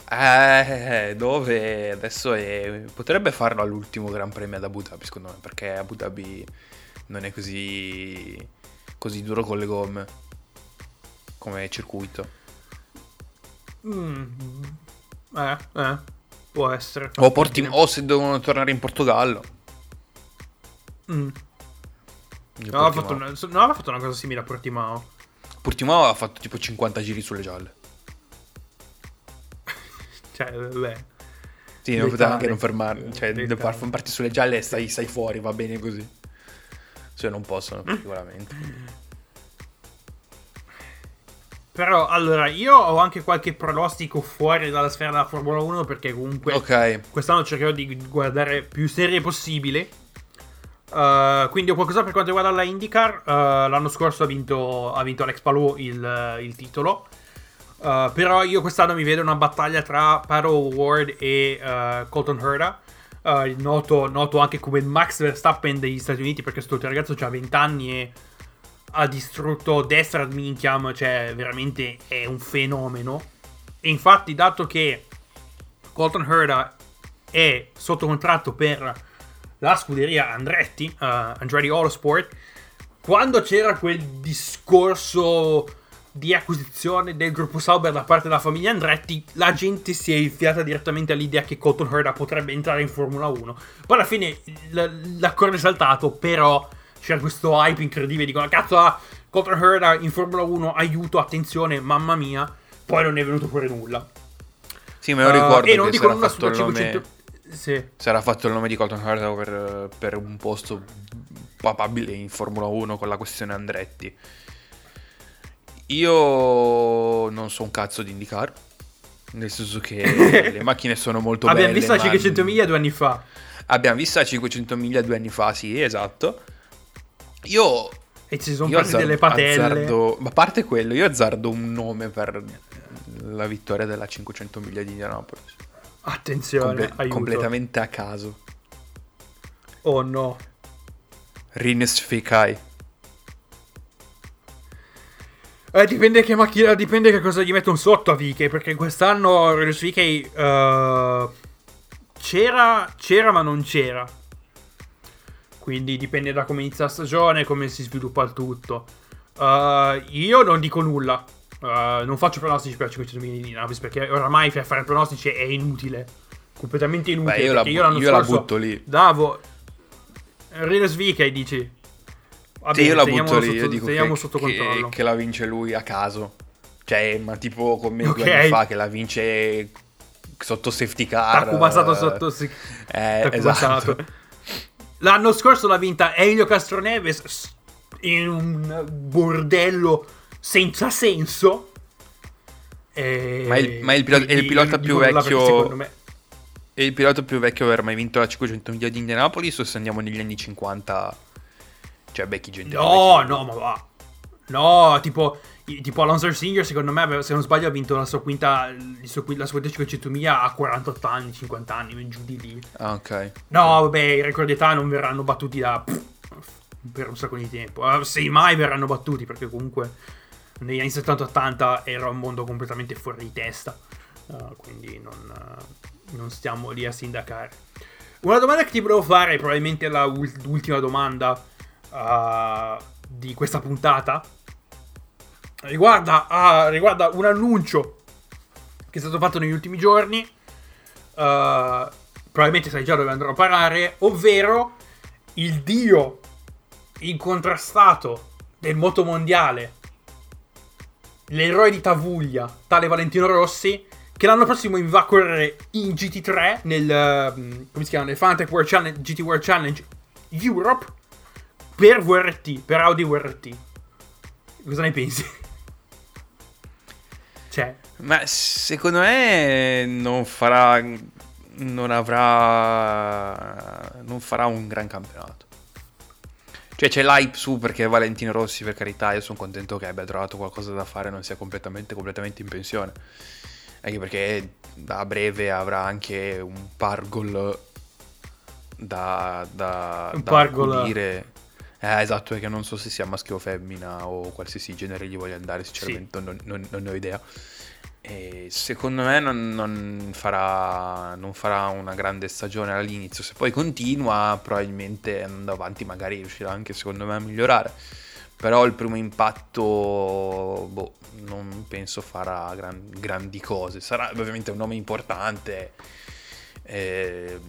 Eh, dove adesso è... potrebbe farlo all'ultimo Gran Premio ad Abu Dhabi, secondo me, perché Abu Dhabi non è così così duro con le gomme come circuito. Mm. Eh, eh. Può essere. O, Porti- o se devono tornare in Portogallo. Mm. No, aveva fatto, una, no, aveva fatto una cosa simile a Portimao. Portimao ha fatto tipo 50 giri sulle gialle. [LAUGHS] Cioè, beh. Sì, non poteva anche non fermarli. Cioè, far parti sulle gialle e stai, stai fuori, va bene così. Se non possono, Mm. sicuramente. [LAUGHS] Però, allora, io ho anche qualche pronostico fuori dalla sfera della Formula 1 perché comunque Ok. quest'anno cercherò di guardare più serie possibile. Uh, quindi ho qualcosa per quanto riguarda la IndyCar. Uh, l'anno scorso ha vinto, ha vinto Alex Palou il, il titolo. Uh, però io quest'anno mi vedo una battaglia tra Paddle Ward e Colton Herta. Uh, noto, noto anche come il Max Verstappen degli Stati Uniti perché questo ragazzo ha 20 anni e ha distrutto destra ad minchiam, cioè veramente è un fenomeno. E infatti, dato che Colton Herta è sotto contratto per la scuderia Andretti, uh, Andretti Autosport, quando c'era quel discorso di acquisizione del gruppo Sauber da parte della famiglia Andretti, la gente si è infiata direttamente all'idea che Colton Herta potrebbe entrare in Formula 1. Poi alla fine l- l'accordo è saltato, però c'era questo hype incredibile, dicono cazzo ah, Colton Herta in Formula 1, aiuto, attenzione, mamma mia. Poi non è venuto fuori nulla. Sì, io Uh, ricordo e non che dico sarà nulla fatto, sulla il nome, 500... Sì. sarà fatto il nome di Colton Herta per, per un posto papabile in Formula 1 con la questione Andretti. Io non so un cazzo di IndyCar. Nel senso che [LAUGHS] le macchine sono molto Abbiamo belle. visto la ma- 500 miglia due anni fa. Abbiamo visto la 500 miglia due anni fa, sì, esatto. Io E ci sono presi delle patelle. azzardo- ma a parte quello, io azzardo un nome per la vittoria della 500 miglia di Indianapolis. Attenzione, Comple- completamente a caso. Oh no. Rines Fikai. Eh, dipende che macchina, dipende che cosa gli mettono sotto a Vicky, perché quest'anno Renus Vicky eh, c'era, c'era ma non c'era. Quindi dipende da come inizia la stagione, come si sviluppa il tutto. Eh, io non dico nulla. Eh, non faccio pronostici per 500 milioni di Navis perché oramai fare pronostici è inutile. Completamente inutile. Beh, io la, bu- l'anno io la butto lì. Davo Renus Vicky dici. Va Sì, io la butto lì. sotto- Io dico teniamo che, sotto che- controllo. che la vince lui a caso. Cioè, ma tipo come Ok. due anni fa che la vince sotto safety car. Taku basato eh, sotto Eh, esatto. [LAUGHS] L'anno scorso l'ha vinta Elio Castroneves in un bordello senza senso. E- Ma è il- ma è il pilota- è il pilota più vecchio- Secondo me. E il pilota più vecchio a aver mai vinto la 500 miglia di Indianapolis o se andiamo negli anni 50? Cioè, becchi gente. No, no, ma va. No, tipo, tipo Alonso Senior, secondo me, se non sbaglio, ha vinto la sua quinta, suo, la sua 500 miglia a 48 anni, 50 anni, giù di lì. Ah, ok. No, vabbè, i record di età non verranno battuti da per un sacco di tempo. Eh, Se mai verranno battuti, perché comunque negli anni 70-80 era un mondo completamente fuori di testa. Eh, quindi non, eh, non stiamo lì a sindacare. Una domanda che ti volevo fare, probabilmente l'ultima domanda eh, di questa puntata, riguarda, ah, riguarda un annuncio che è stato fatto negli ultimi giorni. eh, probabilmente sai già dove andrò a parare, ovvero il dio incontrastato del motomondiale, l'eroe di Tavuglia, tale Valentino Rossi, che l'anno prossimo va a correre in GT3 nel, ehm, come si chiama, nel Fanatec World Challenge, GT World Challenge Europe per VRT, per Audi VRT. Cosa ne pensi? Cioè, Ma secondo me non farà. Non avrà. Non farà un gran campionato. Cioè c'è l'hype su perché Valentino Rossi, per carità, io sono contento che abbia trovato qualcosa da fare e non sia completamente, completamente in pensione. Anche perché a breve avrà anche un pargol da, da, Un da pargol. accudire. Eh, esatto, perché non so se sia maschio o femmina o qualsiasi genere gli voglia andare, sinceramente non, non- non ne ho idea. E secondo me non, non farà, non farà una grande stagione all'inizio. Se poi continua, probabilmente andando avanti, magari riuscirà anche secondo me a migliorare. Però il primo impatto, boh, non penso farà gran- grandi cose. Sarà ovviamente un nome importante eh,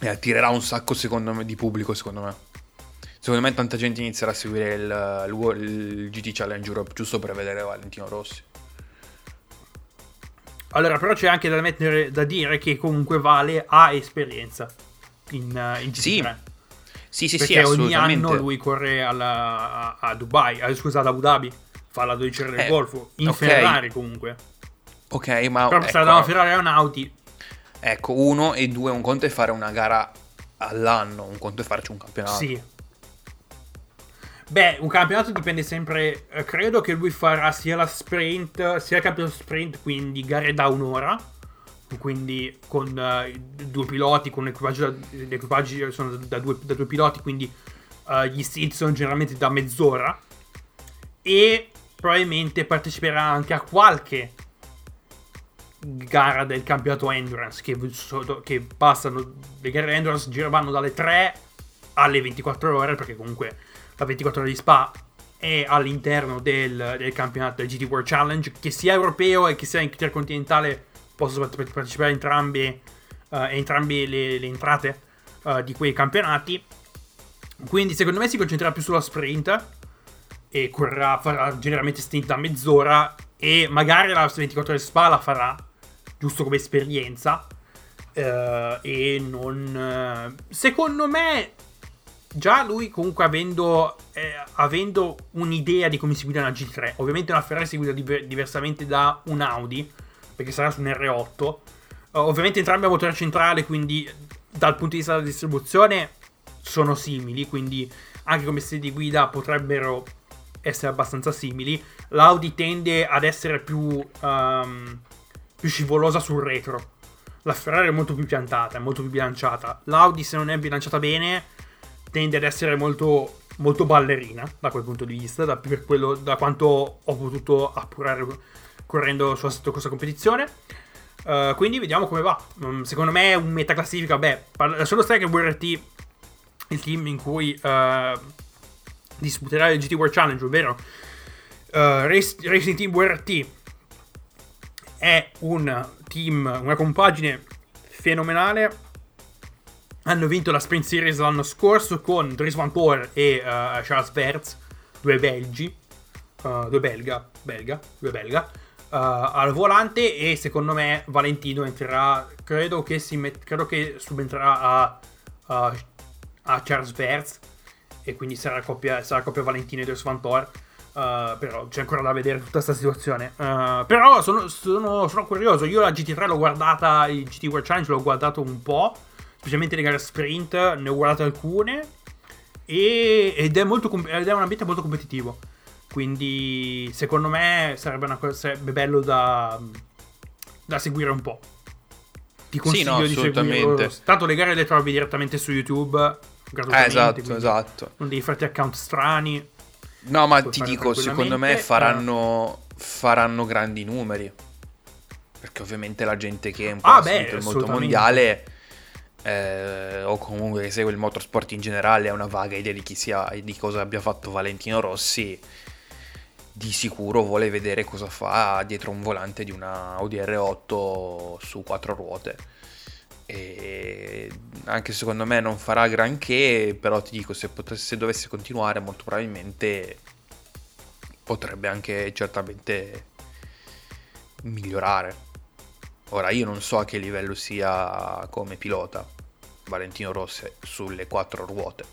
e attirerà un sacco secondo me, di pubblico, secondo me. Secondo me tanta gente inizierà a seguire il, il il GT Challenge Europe giusto per vedere Valentino Rossi. Allora, però c'è anche da, mettere, da dire che comunque Vale ha esperienza in, eh, in GT3. Sì, Sì, sì, sì, perché ogni assolutamente. anno lui corre alla- a, a Dubai, eh, scusa, ad Abu Dhabi, fa la 12 ore del Eh, Golfo, in ok. Ferrari comunque. Ok, ma Però ecco, sarà da una Ferrari a un Audi, ecco, uno e due, un conto è fare una gara all'anno, un conto è farci un campionato. sì. Beh, un campionato dipende sempre. eh, credo che lui farà sia la sprint, sia il campionato sprint, quindi gare da un'ora. Quindi con eh, due piloti, con l'equipaggio, da- equipaggi sono da due, da due piloti, quindi eh, gli stint sono generalmente da mezz'ora. E probabilmente parteciperà anche a qualche gara del campionato Endurance. Che, che passano, le gare Endurance vanno dalle 3 alle 24 ore, perché comunque la 24 ore di Spa è all'interno del, del campionato del GT World Challenge, che sia europeo e che sia intercontinentale, possono part- partecipare entrambe, eh, entrambe le, le entrate eh, di quei campionati. Quindi secondo me si concentrerà più sulla sprint e correrà, farà generalmente stint da mezz'ora e magari la 24 ore di Spa la farà giusto come esperienza eh, e non... secondo me già lui comunque avendo, eh, avendo un'idea di come si guida una G3, ovviamente una Ferrari si guida diver- diversamente da un Audi, perché sarà su un R8, eh, ovviamente entrambi a motore centrale, quindi dal punto di vista della distribuzione sono simili, quindi anche come stile di guida potrebbero essere abbastanza simili. L'Audi tende ad essere più, ehm, più scivolosa sul retro. La Ferrari è molto più piantata, è molto più bilanciata. L'Audi, se non è bilanciata bene, tende ad essere molto, molto ballerina da quel punto di vista, da, quello- da quanto ho potuto appurare correndo su questa competizione. Uh, quindi vediamo come va. Mm, secondo me è un metaclassifica. Beh, parla- solo stai che WRT, il team in cui uh, disputerà il GT World Challenge, ovvero uh, Race- Racing Team WRT, è un team, una compagine fenomenale hanno vinto la Sprint Series l'anno scorso con Dries Van Toor e eh, Charles Verts, due belgi, eh, due belga, belga, due belga, eh, al volante e secondo me Valentino entrerà, credo che, si met- credo che subentrerà a, a, a Charles Verts e quindi sarà coppia, sarà coppia Valentino e Dries Van Toor. eh, però c'è ancora da vedere tutta questa situazione. Eh, però sono, sono- sono curioso. Io la GT3 l'ho guardata, il GT World Challenge l'ho guardato un po' specialmente le gare sprint, ne ho guardate alcune e- ed, è molto, ed è un ambiente molto competitivo. Quindi secondo me sarebbe, una cosa, sarebbe bello da, da seguire un po'. Ti consiglio no, di seguirlo. Tanto le gare le trovi direttamente su YouTube. Eh, esatto, esatto. Non devi farti account strani. No, ma ti dico, secondo me faranno, faranno grandi numeri. Perché ovviamente la gente che è un po' Ah, beh, assolutamente. mondiale eh, o comunque che segue il motorsport in generale ha una vaga idea di chi sia e di cosa abbia fatto Valentino Rossi. Di sicuro vuole vedere cosa fa dietro un volante di una Audi R8 su quattro ruote. E anche secondo me non farà granché, però ti dico, se, potesse, se dovesse continuare, molto probabilmente potrebbe anche certamente migliorare. Ora io non so a che livello sia come pilota Valentino Rossi sulle quattro ruote.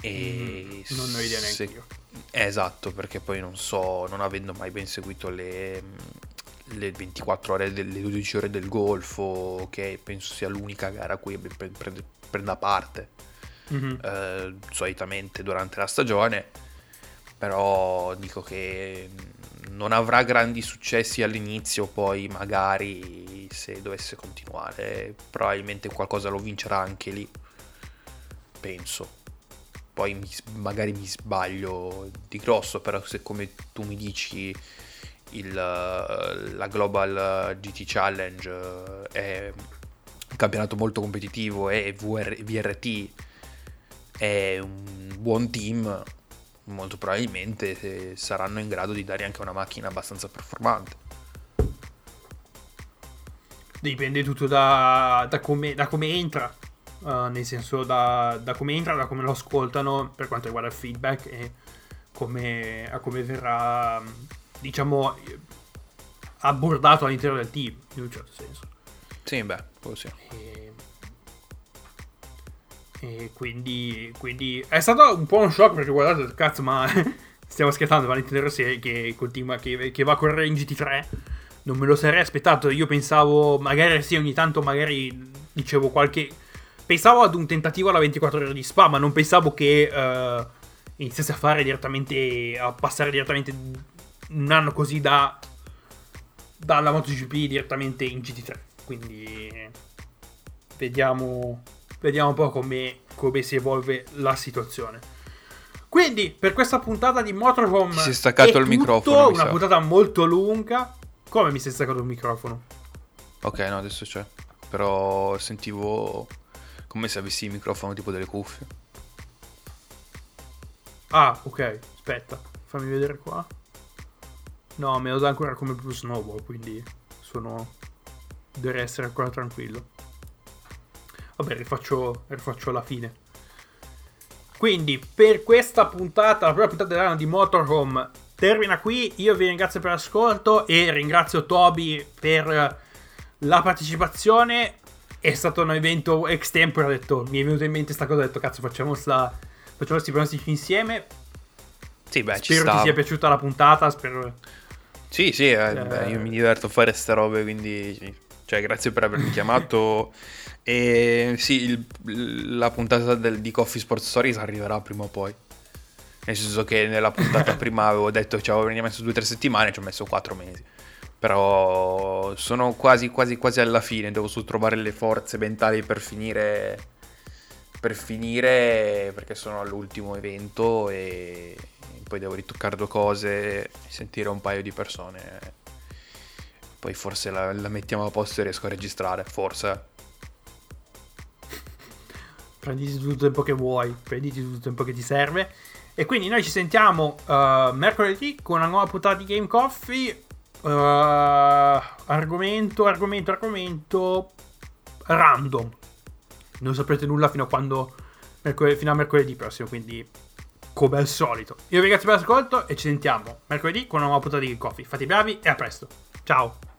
E Mm, non ho idea neanche se- io. eh, esatto, perché poi non so, non avendo mai ben seguito le, le 24 ore, del- le 12 ore del Golfo, che penso sia l'unica gara a cui pre- pre- prenda parte. mm-hmm. eh, solitamente durante la stagione, però dico che non avrà grandi successi all'inizio, poi magari se dovesse continuare probabilmente qualcosa lo vincerà anche lì, penso. Poi mi, magari mi sbaglio di grosso, però se come tu mi dici il, la Global GT Challenge è un campionato molto competitivo e VR, VRT è un buon team, molto probabilmente saranno in grado di dare anche una macchina abbastanza performante. Dipende tutto da, da, come, da come, entra, uh, nel senso da, da, come entra, da come lo ascoltano per quanto riguarda il feedback e come, a come verrà, diciamo, abbordato all'interno del team, in un certo senso. Sì, beh, così. E, quindi, quindi, è stato un po' un shock perché guardate, cazzo, ma [LAUGHS] stiamo scherzando, Valentino Rossi che continua, che, che, va a correre in GT3. Non me lo sarei aspettato. Io pensavo, magari sì, ogni tanto, magari dicevo qualche. Pensavo ad un tentativo alla 24 ore di Spa, ma non pensavo che uh, iniziasse a fare direttamente. a passare direttamente un anno così da. dalla MotoGP direttamente in GT3. Quindi vediamo, vediamo un po' come, come si evolve la situazione. Quindi, per questa puntata di Motorhome. Si è staccato il microfono. Una puntata molto lunga. Come mi si è staccato il microfono? Ok, no, adesso c'è. Però sentivo come se avessi il microfono tipo delle cuffie. Ah, ok. Aspetta, fammi vedere qua. No, me lo dà ancora come Blue Snowball, quindi sono dovrei essere ancora tranquillo. Vabbè, rifaccio, rifaccio la fine. Quindi, per questa puntata, la prima puntata dell'anno di Motorhome termina qui. Io vi ringrazio per l'ascolto e ringrazio Toby per la partecipazione. È stato un evento extempore, ho detto, mi è venuto in mente questa cosa, ho detto, cazzo, facciamo sta, facciamo questi pronostici insieme. Sì, beh, spero ti sia piaciuta la puntata, spero... Sì, sì, eh, eh, beh, io mi diverto a fare queste robe, quindi cioè, grazie per avermi chiamato. [LAUGHS] E sì, il, la puntata del, di Coffee Sports Stories arriverà prima o poi. Nel senso che nella puntata [LAUGHS] prima avevo detto ci avevo messo due o tre settimane, ci ho messo quattro mesi. Però sono quasi, quasi, quasi alla fine. Devo solo trovare le forze mentali per finire. Per finire, perché sono all'ultimo evento e poi devo ritoccare due cose, sentire un paio di persone poi forse la, la mettiamo a posto e riesco a registrare, forse. Prenditi tutto il tempo che vuoi, prenditi tutto il tempo che ti serve. E quindi noi ci sentiamo uh, mercoledì con una nuova puntata di Game Coffee. Uh, argomento, argomento, argomento random. Non saprete nulla fino a quando. Fino a mercoledì prossimo. Quindi, come al solito. Io vi ringrazio per l'ascolto e ci sentiamo mercoledì con una nuova puntata di Game Coffee. Fate i bravi e a presto. Ciao.